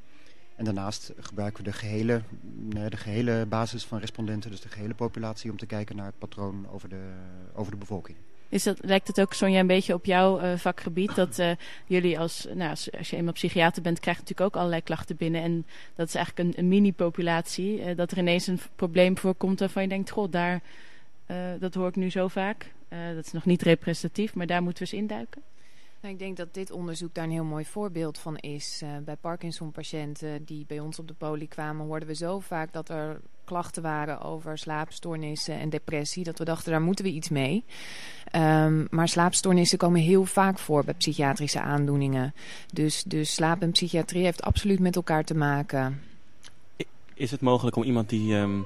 En daarnaast gebruiken we de gehele, eh, de gehele basis van respondenten, dus de gehele populatie, om te kijken naar het patroon over de, over de bevolking. Is dat, lijkt het ook, Sonja, een beetje op jouw eh, vakgebied? Dat eh, jullie als, nou, als, je eenmaal psychiater bent, krijgt natuurlijk ook allerlei klachten binnen. En dat is eigenlijk een, mini-populatie. eh, dat er ineens een probleem voorkomt waarvan je denkt, goh, daar, dat hoor ik nu zo vaak. Dat is nog niet representatief, maar daar moeten we eens induiken. Nou, ik denk dat dit onderzoek daar een heel mooi voorbeeld van is. Bij Parkinson-patiënten die bij ons op de poli kwamen, hoorden we zo vaak dat er klachten waren over slaapstoornissen en depressie. Dat we dachten, daar moeten we iets mee. Ehm, maar slaapstoornissen komen heel vaak voor bij psychiatrische aandoeningen. Dus, dus slaap en psychiatrie heeft absoluut met elkaar te maken. Is het mogelijk om iemand die ehm,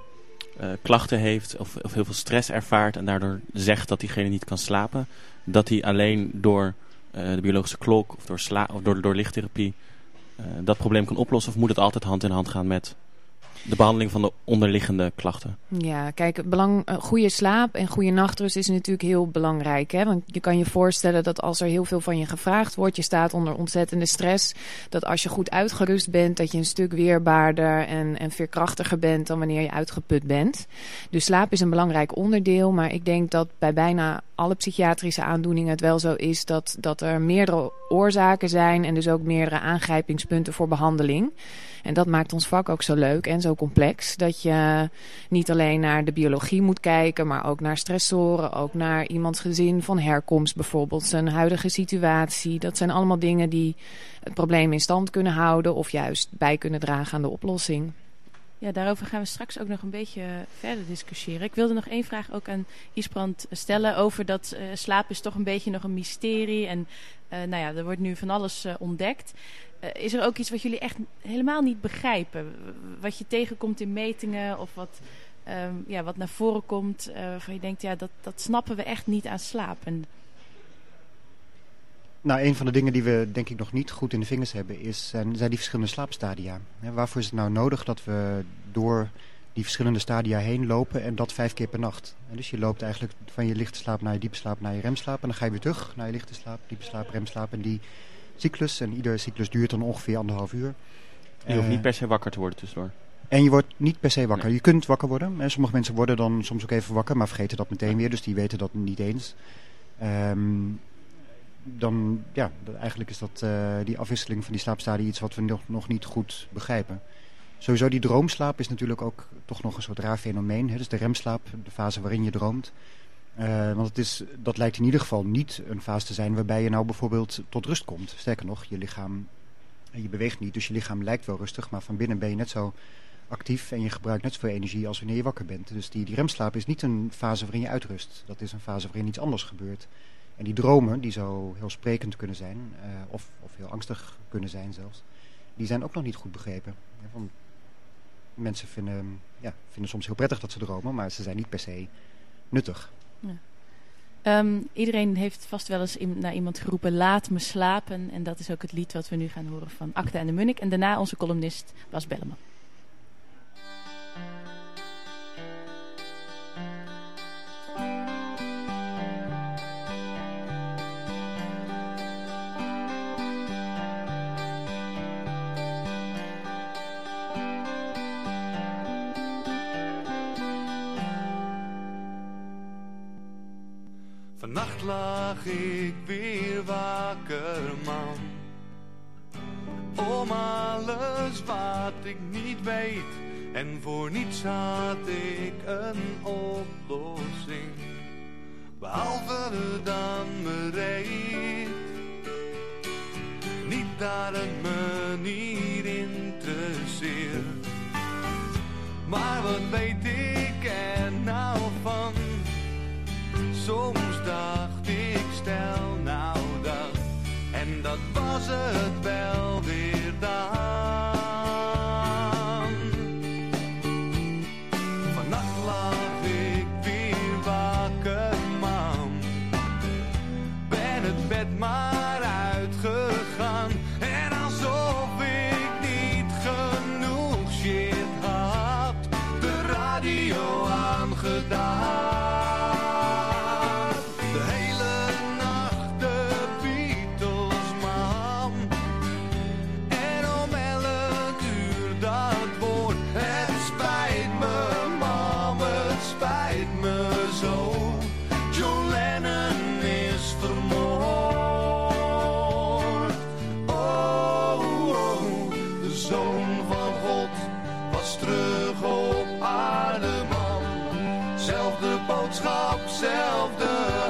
eh, klachten heeft of, of heel veel stress ervaart en daardoor zegt dat diegene niet kan slapen, dat hij alleen door eh, de biologische klok of door, sla of door, door lichttherapie eh, dat probleem kan oplossen? Of moet het altijd hand in hand gaan met de behandeling van de onderliggende klachten? Ja, kijk, belang, eh, goede slaap en goede nachtrust is natuurlijk heel belangrijk. Hè? Want je kan je voorstellen dat als er heel veel van je gevraagd wordt, je staat onder ontzettende stress, dat als je goed uitgerust bent, dat je een stuk weerbaarder en, en veerkrachtiger bent dan wanneer je uitgeput bent. Dus slaap is een belangrijk onderdeel, maar ik denk dat bij bijna alle psychiatrische aandoeningen het wel zo is dat, dat er meerdere oorzaken zijn en dus ook meerdere aangrijpingspunten voor behandeling. En dat maakt ons vak ook zo leuk en zo complex. Dat je niet alleen naar de biologie moet kijken, maar ook naar stressoren. Ook naar iemands gezin van herkomst bijvoorbeeld. Zijn huidige situatie. Dat zijn allemaal dingen die het probleem in stand kunnen houden. Of juist bij kunnen dragen aan de oplossing. Ja, daarover gaan we straks ook nog een beetje verder discussiëren. Ik wilde nog één vraag ook aan Isbrand stellen over dat uh, slaap is toch een beetje nog een mysterie. En uh, nou ja, er wordt nu van alles ontdekt. Is er ook iets wat jullie echt helemaal niet begrijpen? Wat je tegenkomt in metingen of wat, um, ja, wat naar voren komt waarvan je denkt, ja, dat, dat snappen we echt niet aan slaap. En... Nou, een van de dingen die we denk ik nog niet goed in de vingers hebben, is, zijn, zijn die verschillende slaapstadia. Waarvoor is het nou nodig dat we door die verschillende stadia heen lopen en dat vijf keer per nacht? En dus je loopt eigenlijk van je lichte slaap naar je diepe slaap naar je remslaap en dan ga je weer terug naar je lichte slaap, diepe slaap, remslaap en die cyclus. En iedere cyclus duurt dan ongeveer anderhalf uur. Je hoeft niet per se wakker te worden tussendoor. En je wordt niet per se wakker. Nee. Je kunt wakker worden. En sommige mensen worden dan soms ook even wakker, maar vergeten dat meteen weer. Dus die weten dat niet eens. Um, dan, ja, eigenlijk is dat, uh, die afwisseling van die slaapstadia iets wat we nog, nog niet goed begrijpen. Sowieso die droomslaap is natuurlijk ook toch nog een soort raar fenomeen. Hè? Dus de remslaap, de fase waarin je droomt. Uh, want het is, dat lijkt in ieder geval niet een fase te zijn waarbij je nou bijvoorbeeld tot rust komt. Sterker nog, je lichaam, je beweegt niet, dus je lichaam lijkt wel rustig, maar van binnen ben je net zo actief en je gebruikt net zoveel energie als wanneer je wakker bent. Dus die, die remslaap is niet een fase waarin je uitrust. Dat is een fase waarin iets anders gebeurt. En die dromen, die zo heel sprekend kunnen zijn, eh, of, of heel angstig kunnen zijn zelfs, die zijn ook nog niet goed begrepen. Ja, mensen vinden, ja, vinden soms heel prettig dat ze dromen, maar ze zijn niet per se nuttig. Ehm, iedereen heeft vast wel eens naar iemand geroepen, laat me slapen. En dat is ook het lied wat we nu gaan horen van Akte en de Munnik. En daarna onze columnist Bas Belleman. En voor niets had ik een oplossing. Behalve dan bereid. Niet het me niet interesseert. Maar wat weet ik er nou van? Soms dacht ik stel nou dat En dat was het wel weer dan boodschap, zelfde hart.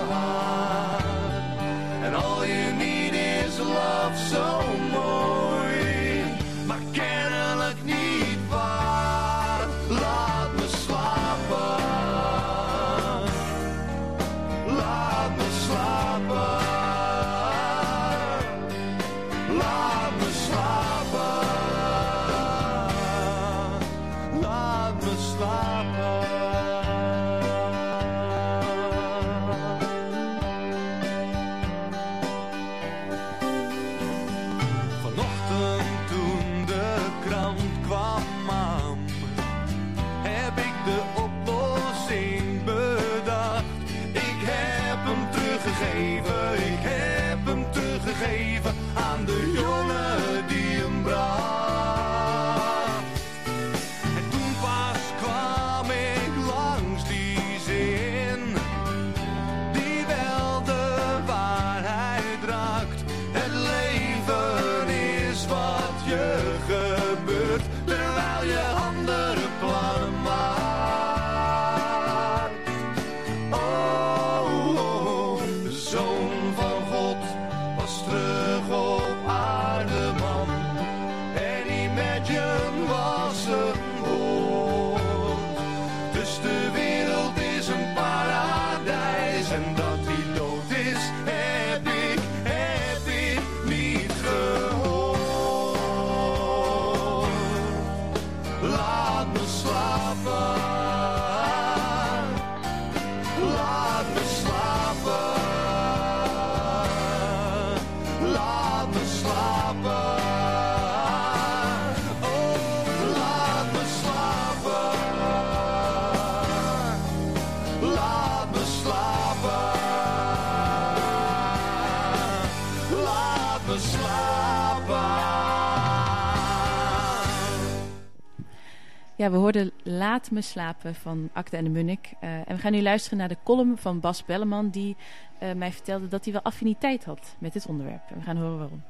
We hoorden Laat me slapen van Akte en de Munnik. Eh, en we gaan nu luisteren naar de column van Bas Belleman... die eh, mij vertelde dat hij wel affiniteit had met dit onderwerp. En we gaan horen waarom.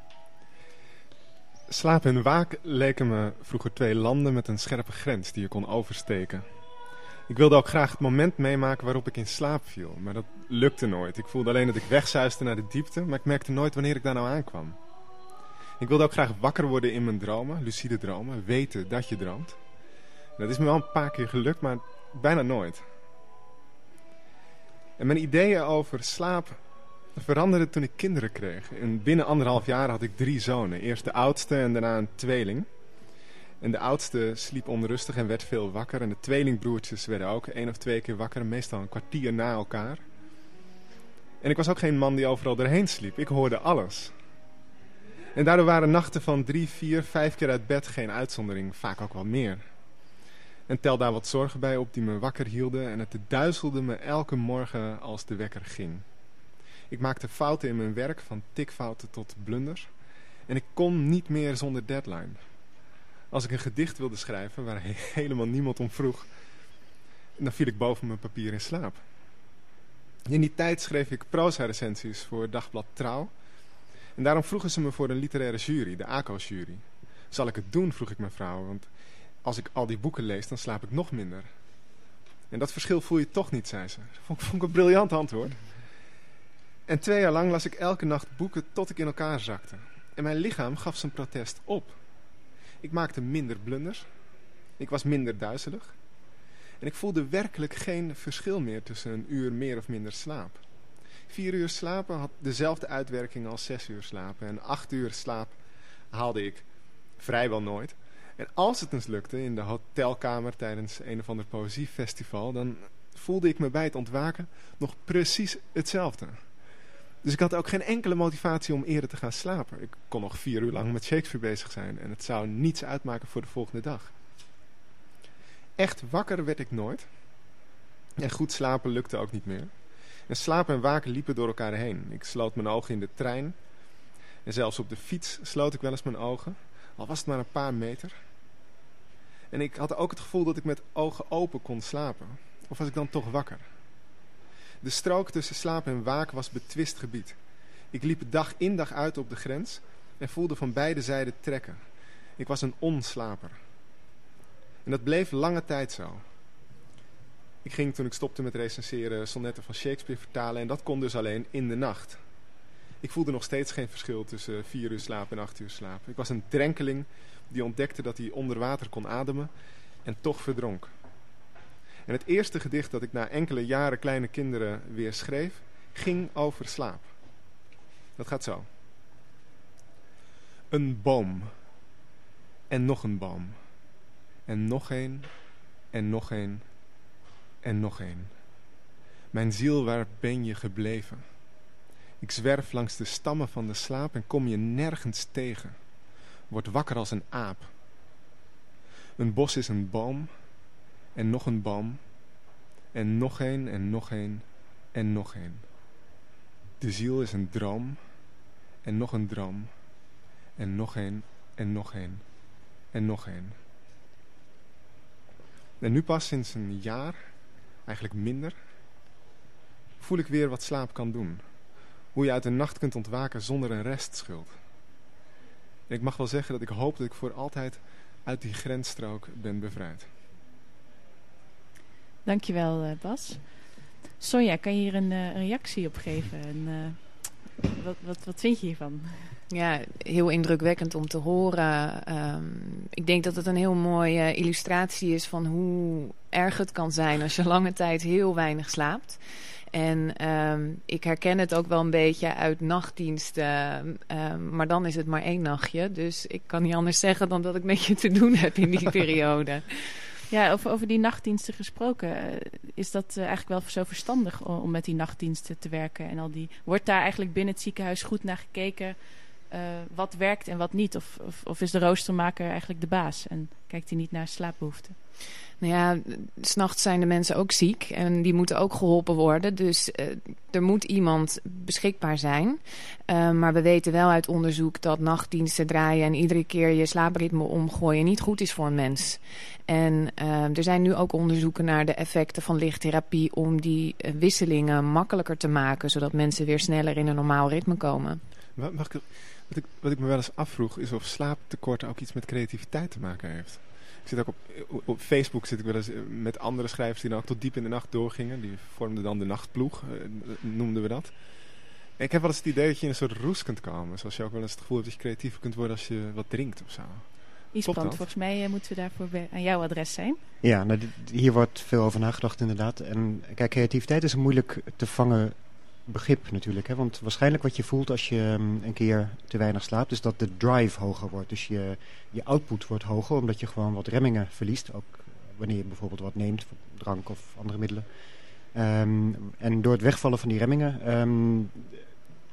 Slaap en waak leken me vroeger twee landen met een scherpe grens die je kon oversteken. Ik wilde ook graag het moment meemaken waarop ik in slaap viel, maar dat lukte nooit. Ik voelde alleen dat ik wegzuiste naar de diepte, maar ik merkte nooit wanneer ik daar nou aankwam. Ik wilde ook graag wakker worden in mijn dromen, lucide dromen, weten dat je droomt. Dat is me wel een paar keer gelukt, maar bijna nooit. En mijn ideeën over slaap veranderden toen ik kinderen kreeg. En binnen anderhalf jaar had ik drie zonen. Eerst de oudste en daarna een tweeling. En de oudste sliep onrustig en werd veel wakker. En de tweelingbroertjes werden ook één of twee keer wakker. Meestal een kwartier na elkaar. En ik was ook geen man die overal doorheen sliep. Ik hoorde alles. En daardoor waren nachten van drie, vier, vijf keer uit bed geen uitzondering. Vaak ook wel meer. En tel daar wat zorgen bij op die me wakker hielden. En het duizelde me elke morgen als de wekker ging. Ik maakte fouten in mijn werk, van tikfouten tot blunders. En ik kon niet meer zonder deadline. Als ik een gedicht wilde schrijven waar helemaal niemand om vroeg, dan viel ik boven mijn papier in slaap. In die tijd schreef ik proza-recensies voor Dagblad Trouw. En daarom vroegen ze me voor een literaire jury, de ACO-jury. Zal ik het doen, vroeg ik mijn vrouw, want als ik al die boeken lees, dan slaap ik nog minder. En dat verschil voel je toch niet, zei ze. Vond, vond ik een briljant antwoord. En twee jaar lang las ik elke nacht boeken tot ik in elkaar zakte. En mijn lichaam gaf zijn protest op. Ik maakte minder blunders. Ik was minder duizelig. En ik voelde werkelijk geen verschil meer tussen een uur meer of minder slaap. Vier uur slapen had dezelfde uitwerking als zes uur slapen. En acht uur slaap haalde ik vrijwel nooit. En als het eens lukte in de hotelkamer tijdens een of ander poëziefestival... dan voelde ik me bij het ontwaken nog precies hetzelfde. Dus ik had ook geen enkele motivatie om eerder te gaan slapen. Ik kon nog vier uur lang met Shakespeare bezig zijn en het zou niets uitmaken voor de volgende dag. Echt wakker werd ik nooit. En goed slapen lukte ook niet meer. En slapen en waken liepen door elkaar heen. Ik sloot mijn ogen in de trein. En zelfs op de fiets sloot ik wel eens mijn ogen. Al was het maar een paar meter. En ik had ook het gevoel dat ik met ogen open kon slapen. Of was ik dan toch wakker? De strook tussen slaap en waken was betwist gebied. Ik liep dag in dag uit op de grens en voelde van beide zijden trekken. Ik was een onslaper. En dat bleef lange tijd zo. Ik ging toen ik stopte met recenseren sonnetten van Shakespeare vertalen en dat kon dus alleen in de nacht. Ik voelde nog steeds geen verschil tussen vier uur slaap en acht uur slaap. Ik was een drenkeling die ontdekte dat hij onder water kon ademen en toch verdronk. En het eerste gedicht dat ik na enkele jaren kleine kinderen weer schreef, ging over slaap. Dat gaat zo. Een boom. En nog een boom. En nog een. En nog een. En nog een. Mijn ziel, waar ben je gebleven? Ik zwerf langs de stammen van de slaap en kom je nergens tegen. Word wakker als een aap. Een bos is een boom en nog een boom en nog een en nog een en nog een. De ziel is een droom en nog een droom en nog een en nog een en nog een. En nu pas sinds een jaar, eigenlijk minder, voel ik weer wat slaap kan doen. Hoe je uit de nacht kunt ontwaken zonder een restschuld. En ik mag wel zeggen dat ik hoop dat ik voor altijd uit die grensstrook ben bevrijd. Dankjewel uh, Bas. Sonja, kan je hier een uh, reactie op geven? En, uh, wat, wat, wat vind je hiervan? Ja, heel indrukwekkend om te horen. Um, ik denk dat het een heel mooie illustratie is van hoe erg het kan zijn als je lange tijd heel weinig slaapt. En um, ik herken het ook wel een beetje uit nachtdiensten. Um, maar dan is het maar één nachtje. Dus ik kan niet anders zeggen dan dat ik met je te doen heb in die periode. Ja, over, over die nachtdiensten gesproken. Uh, is dat uh, eigenlijk wel zo verstandig om, om, met die nachtdiensten te werken? En al die, wordt daar eigenlijk binnen het ziekenhuis goed naar gekeken uh, wat werkt en wat niet? Of, of, of, is de roostermaker eigenlijk de baas en kijkt hij niet naar slaapbehoeften? Nou ja, s'nachts zijn de mensen ook ziek en die moeten ook geholpen worden. Dus uh, er moet iemand beschikbaar zijn. Uh, maar we weten wel uit onderzoek dat nachtdiensten draaien en iedere keer je slaapritme omgooien niet goed is voor een mens. En uh, er zijn nu ook onderzoeken naar de effecten van lichttherapie om die wisselingen makkelijker te maken, zodat mensen weer sneller in een normaal ritme komen. Mag ik, wat, ik, wat ik me wel eens afvroeg is of slaaptekort ook iets met creativiteit te maken heeft. Ik zit ook op, op Facebook zit ik wel eens met andere schrijvers die dan ook tot diep in de nacht doorgingen. Die vormden dan de nachtploeg, noemden we dat. En ik heb wel eens het idee dat je in een soort roes kunt komen. Zoals je ook wel eens het gevoel hebt dat je creatief kunt worden als je wat drinkt of zo. Isbrand, volgens mij eh, moeten we daarvoor bij- aan jouw adres zijn. Ja, nou, dit- hier wordt veel over nagedacht inderdaad. En kijk, creativiteit is een moeilijk te vangen begrip natuurlijk. Hè? Want waarschijnlijk wat je voelt als je mm, een keer te weinig slaapt... is dat de drive hoger wordt. Dus je, je output wordt hoger omdat je gewoon wat remmingen verliest. Ook wanneer je bijvoorbeeld wat neemt, drank of andere middelen. Ehm, en door het wegvallen van die remmingen... ehm,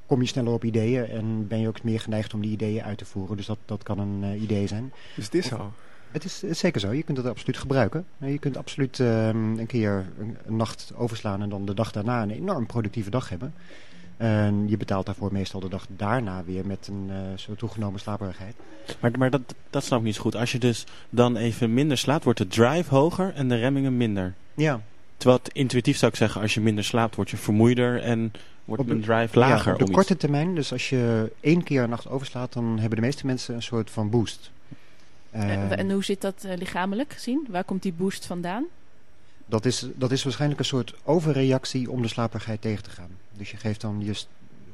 kom je sneller op ideeën en ben je ook meer geneigd om die ideeën uit te voeren. Dus dat, dat kan een eh, idee zijn. Dus het is zo. Het is, het is zeker zo. Je kunt het absoluut gebruiken. Je kunt absoluut ehm, een keer een, nacht overslaan en dan de dag daarna een enorm productieve dag hebben. En je betaalt daarvoor meestal de dag daarna weer met een eh, zo toegenomen slaperigheid. Maar, maar dat, dat snap ik niet zo goed. Als je dus dan even minder slaapt, wordt de drive hoger en de remmingen minder. Ja, Terwijl het intuïtief zou ik zeggen, als je minder slaapt, word je vermoeider en wordt Op de- drive lager. ja, op de korte termijn, dus als je één keer een nacht overslaat, dan hebben de meeste mensen een soort van boost. En, Ehm, en hoe zit dat eh, lichamelijk gezien? Waar komt die boost vandaan? Dat is, dat is waarschijnlijk een soort overreactie om de slaperigheid tegen te gaan. Dus je geeft dan, je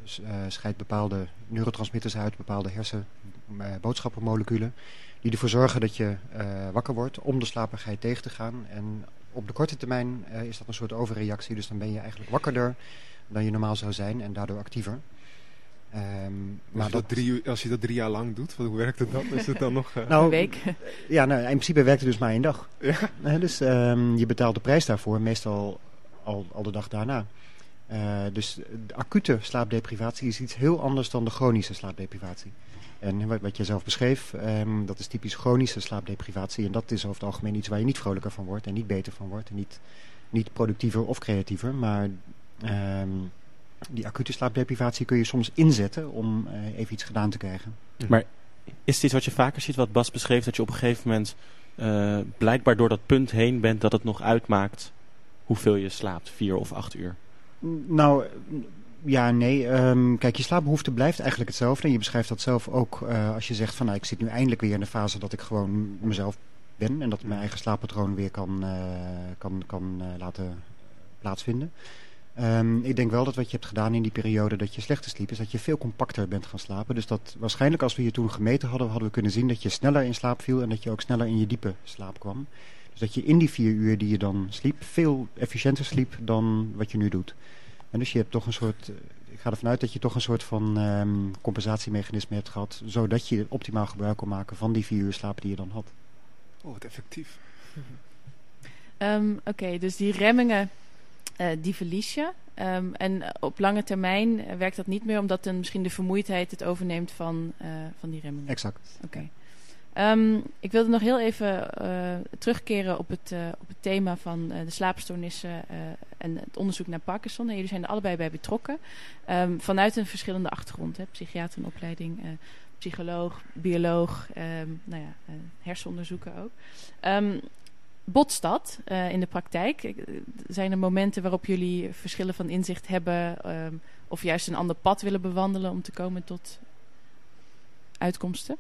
eh, scheidt bepaalde neurotransmitters uit, bepaalde hersenboodschappenmoleculen, die ervoor zorgen dat je eh, wakker wordt om de slaperigheid tegen te gaan. En op de korte termijn eh, is dat een soort overreactie, dus dan ben je eigenlijk wakkerder dan je normaal zou zijn en daardoor actiever. Ehm, Maar als, je dat drie, uur- als je dat drie jaar lang doet, hoe werkt het dan? Is het dan nog... eh, Nou, Een week? Ja, nou, in principe werkt het dus maar één dag. Ja. Dus ehm, je betaalt de prijs daarvoor meestal al, al de dag daarna. Eh, dus de acute slaapdeprivatie is iets heel anders dan de chronische slaapdeprivatie. En wat, wat je zelf beschreef, ehm, dat is typisch chronische slaapdeprivatie. En dat is over het algemeen iets waar je niet vrolijker van wordt en niet beter van wordt. En niet, niet productiever of creatiever. Maar ehm, die acute slaapdeprivatie kun je soms inzetten om eh, even iets gedaan te krijgen. Maar is het iets wat je vaker ziet, wat Bas beschreef, dat je op een gegeven moment eh, blijkbaar door dat punt heen bent dat het nog uitmaakt hoeveel je slaapt, vier of acht uur? Nou, ja, nee. Ehm, kijk, je slaapbehoefte blijft eigenlijk hetzelfde. En je beschrijft dat zelf ook eh, als je zegt van... Nou, ik zit nu eindelijk weer in de fase dat ik gewoon mezelf ben. En dat ik mijn eigen slaappatroon weer kan, eh, kan, kan eh, laten plaatsvinden. Ehm, ik denk wel dat wat je hebt gedaan in die periode dat je slechter sliep... is dat je veel compacter bent gaan slapen. Dus dat waarschijnlijk als we je toen gemeten hadden... hadden we kunnen zien dat je sneller in slaap viel... en dat je ook sneller in je diepe slaap kwam. Dus dat je in die vier uur die je dan sliep... veel efficiënter sliep dan wat je nu doet. En dus je hebt toch een soort, eh, ik ga ervan uit dat je toch een soort van ehm, compensatiemechanisme hebt gehad, zodat je optimaal gebruik kon maken van die vier uur slaap die je dan had. Oh, wat effectief. Ehm, Oké, dus die remmingen, eh, die verlies je. Ehm, en op lange termijn eh, werkt dat niet meer, omdat dan misschien de vermoeidheid het overneemt van, eh, van die remmingen. Exact. Oké. Ehm, ik wilde nog heel even terugkeren op het, op het thema van de slaapstoornissen en het onderzoek naar Parkinson. En jullie zijn er allebei bij betrokken. Ehm, vanuit een verschillende achtergrond. Hè? Psychiater in opleiding, psycholoog, bioloog, ehm, nou ja, hersenonderzoeker ook. Botst dat eh, in de praktijk? Eh, Zijn er momenten waarop jullie verschillen van inzicht hebben... ehm, of juist een ander pad willen bewandelen om te komen tot uitkomsten?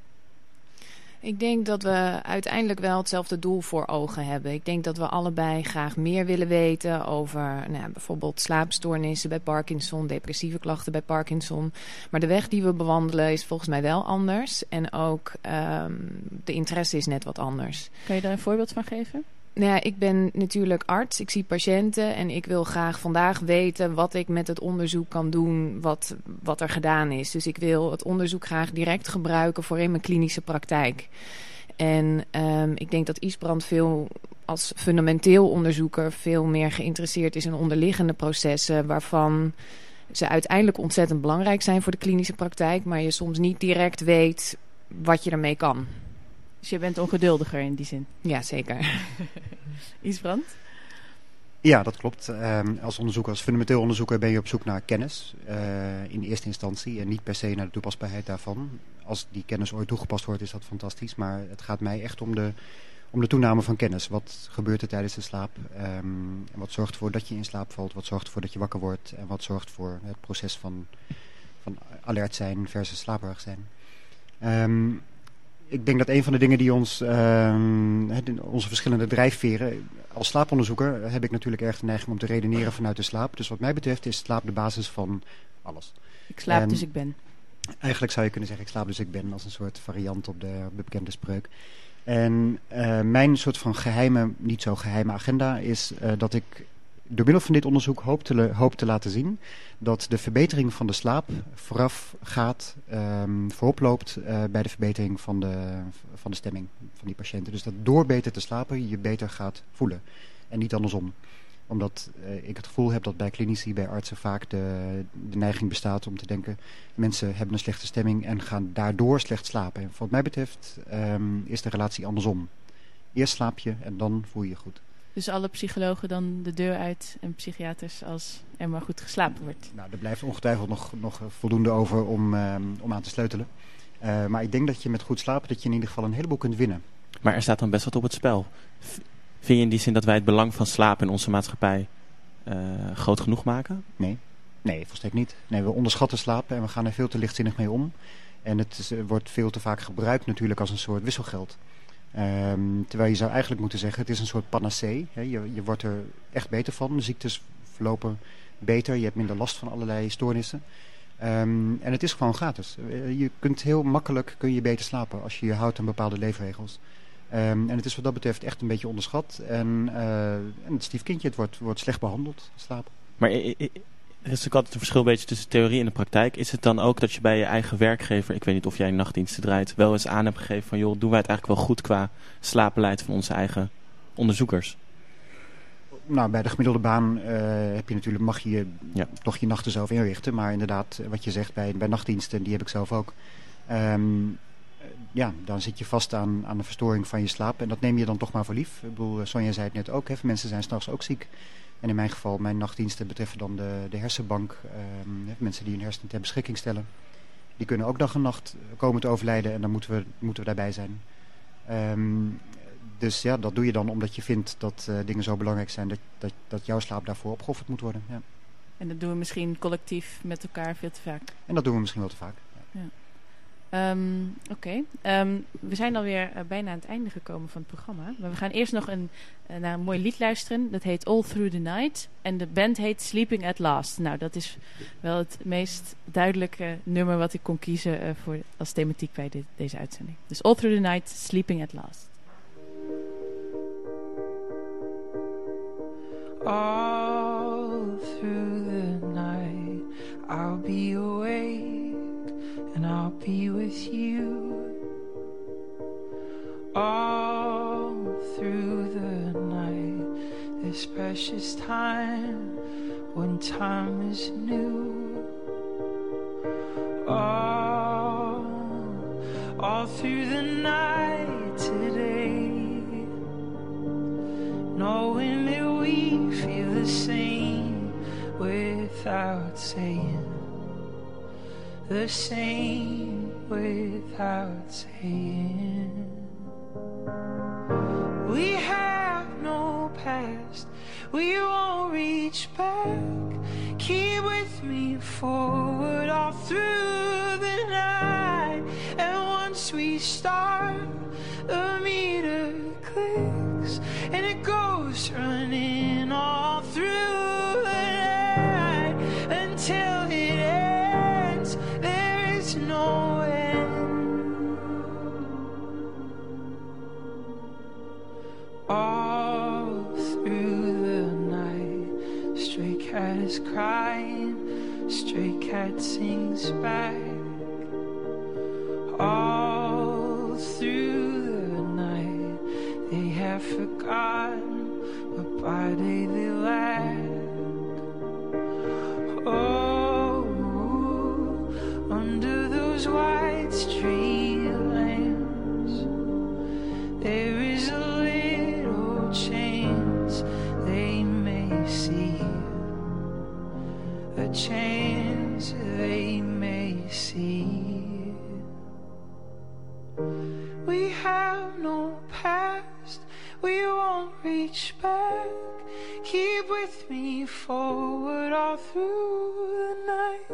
Ik denk dat we uiteindelijk wel hetzelfde doel voor ogen hebben. Ik denk dat we allebei graag meer willen weten over nou, ja, bijvoorbeeld slaapstoornissen bij Parkinson, depressieve klachten bij Parkinson. Maar de weg die we bewandelen is volgens mij wel anders. En ook ehm, de interesse is net wat anders. Kan je daar een voorbeeld van geven? Nou ja, ik ben natuurlijk arts, ik zie patiënten en ik wil graag vandaag weten wat ik met het onderzoek kan doen, wat, wat er gedaan is. Dus ik wil het onderzoek graag direct gebruiken voor in mijn klinische praktijk. En ehm, ik denk dat Isbrand veel als fundamenteel onderzoeker veel meer geïnteresseerd is in onderliggende processen waarvan ze uiteindelijk ontzettend belangrijk zijn voor de klinische praktijk, maar je soms niet direct weet wat je ermee kan. Dus je bent ongeduldiger in die zin. Ja, zeker. Isbrand? Ja, dat klopt. Ehm, als onderzoeker, als fundamenteel onderzoeker ben je op zoek naar kennis eh, in eerste instantie en niet per se naar de toepasbaarheid daarvan. Als die kennis ooit toegepast wordt is dat fantastisch, maar het gaat mij echt om de, om de toename van kennis. Wat gebeurt er tijdens de slaap? Ehm, en wat zorgt ervoor dat je in slaap valt? Wat zorgt ervoor dat je wakker wordt? En wat zorgt voor het proces van, van alert zijn versus slaperig zijn? Ehm, ik denk dat een van de dingen die ons, ehm, onze verschillende drijfveren, als slaaponderzoeker heb ik natuurlijk erg de neiging om te redeneren vanuit de slaap. Dus wat mij betreft is slaap de basis van alles. Ik slaap, En- dus ik ben. Eigenlijk zou je kunnen zeggen, ik slaap dus ik ben, als een soort variant op de, op de bekende spreuk. En eh, mijn soort van geheime, niet zo geheime agenda is eh, dat ik door middel van dit onderzoek hoop te, hoop te laten zien dat de verbetering van de slaap vooraf gaat, ehm, voorop loopt eh, bij de verbetering van de, van de stemming van die patiënten. Dus dat door beter te slapen je beter gaat voelen en niet andersom omdat eh, ik het gevoel heb dat bij klinici, bij artsen vaak de, de neiging bestaat om te denken... mensen hebben een slechte stemming en gaan daardoor slecht slapen. En wat mij betreft ehm, is de relatie andersom. Eerst slaap je en dan voel je je goed. Dus alle psychologen dan de deur uit en psychiaters als er maar goed geslapen wordt. Nou, er blijft ongetwijfeld nog, nog voldoende over om, ehm, om aan te sleutelen. Eh, maar ik denk dat je met goed slapen dat je in ieder geval een heleboel kunt winnen. Maar er staat dan best wat op het spel. V- Vind je in die zin dat wij het belang van slaap in onze maatschappij eh, groot genoeg maken? Nee, nee, volstrekt niet. Nee, we onderschatten slaap en we gaan er veel te lichtzinnig mee om. En het is, eh, wordt veel te vaak gebruikt natuurlijk als een soort wisselgeld. Ehm, terwijl je zou eigenlijk moeten zeggen, het is een soort panacee. Hè? Je, je wordt er echt beter van. De ziektes verlopen beter. Je hebt minder last van allerlei stoornissen. Ehm, en het is gewoon gratis. Eh, Je kunt heel makkelijk kun je beter slapen als je je houdt aan bepaalde leefregels. Ehm, en het is wat dat betreft echt een beetje onderschat. En, eh, en het stiefkindje, het wordt, wordt slecht behandeld, slapen. Maar er is natuurlijk altijd een verschil beetje tussen theorie en de praktijk. Is het dan ook dat je bij je eigen werkgever, ik weet niet of jij nachtdiensten draait, wel eens aan hebt gegeven van joh, doen wij het eigenlijk wel goed qua slaapbeleid van onze eigen onderzoekers? Nou, bij de gemiddelde baan eh, heb je natuurlijk, mag je Ja. toch je nachten zelf inrichten. Maar inderdaad, eh, wat je zegt bij, bij nachtdiensten, die heb ik zelf ook. Ehm, eh, ja, dan zit je vast aan, aan de verstoring van je slaap. En dat neem je dan toch maar voor lief. Ik bedoel, Sonja zei het net ook, hè, mensen zijn s'nachts ook ziek. En in mijn geval, mijn nachtdiensten betreffen dan de, de hersenbank. ehm, mensen die hun hersenen ter beschikking stellen. Die kunnen ook dag en nacht komen te overlijden en dan moeten we, moeten we daarbij zijn. Ehm, dus ja, dat doe je dan omdat je vindt dat eh, dingen zo belangrijk zijn dat, dat, dat jouw slaap daarvoor opgeofferd moet worden. Ja. En dat doen we misschien collectief met elkaar veel te vaak. En dat doen we misschien wel te vaak. Ehm, Oké, Ehm, we zijn alweer uh, bijna aan het einde gekomen van het programma. Maar we gaan eerst nog een, uh, naar een mooi lied luisteren. Dat heet All Through the Night. En de band heet Sleeping at Last. Nou, dat is wel het meest duidelijke nummer wat ik kon kiezen uh, voor, als thematiek bij deze uitzending. Dus All Through the Night, Sleeping at Last. All through the night, I'll be awake and I'll be with you. All through the night, this precious time when time is new. All, all through the night today, knowing that we feel the same without saying the same without saying. We have no past, we won't reach back. Keep with me forward all through the night. And once we start, forgotten by forward all through the night.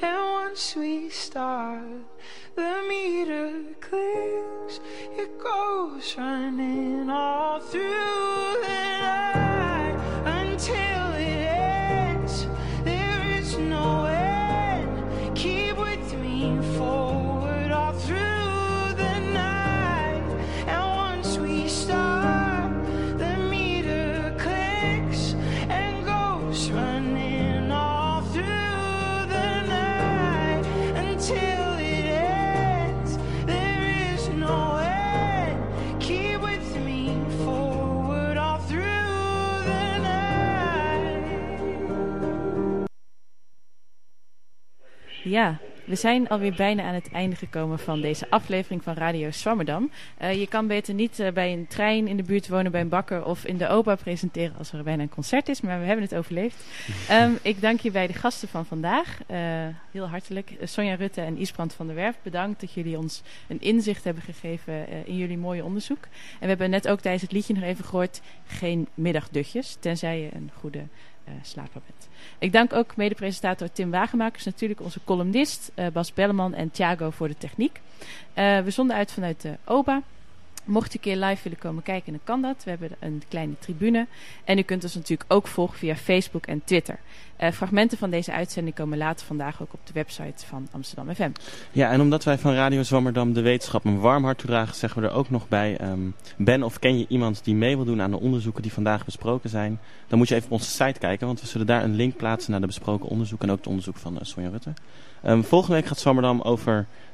And once we start, the Ja, we zijn alweer bijna aan het einde gekomen van deze aflevering van Radio Swammerdam. Uh, je kan beter niet uh, bij een trein in de buurt wonen, bij een bakker of in de OPA presenteren als er bijna een concert is, maar we hebben het overleefd. Um, ik dank je bij de gasten van vandaag, uh, heel hartelijk. Sonja Rutte en Isbrand van der Werf, bedankt dat jullie ons een inzicht hebben gegeven in jullie mooie onderzoek. En we hebben net ook tijdens het liedje nog even gehoord, geen middagdutjes, tenzij je een goede bent. Ik dank ook mede-presentator Tim Wagemakers, natuurlijk onze columnist uh, Bas Belleman en Thiago voor de techniek. Uh, we zonden uit vanuit de OBA. Mocht u een keer live willen komen kijken, dan kan dat. We hebben een kleine tribune. En u kunt ons natuurlijk ook volgen via Facebook en Twitter. Uh, fragmenten van deze uitzending komen later vandaag ook op de website van Amsterdam FM. Ja, en omdat wij van Radio Zwammerdam de wetenschap een warm hart toedragen, zeggen we er ook nog bij. Um, ben of ken je iemand die mee wil doen aan de onderzoeken die vandaag besproken zijn? Dan moet je even op onze site kijken, want we zullen daar een link plaatsen naar de besproken onderzoeken en ook het onderzoek van uh, Sonja Rutte. Um, volgende week gaat Zwammerdam over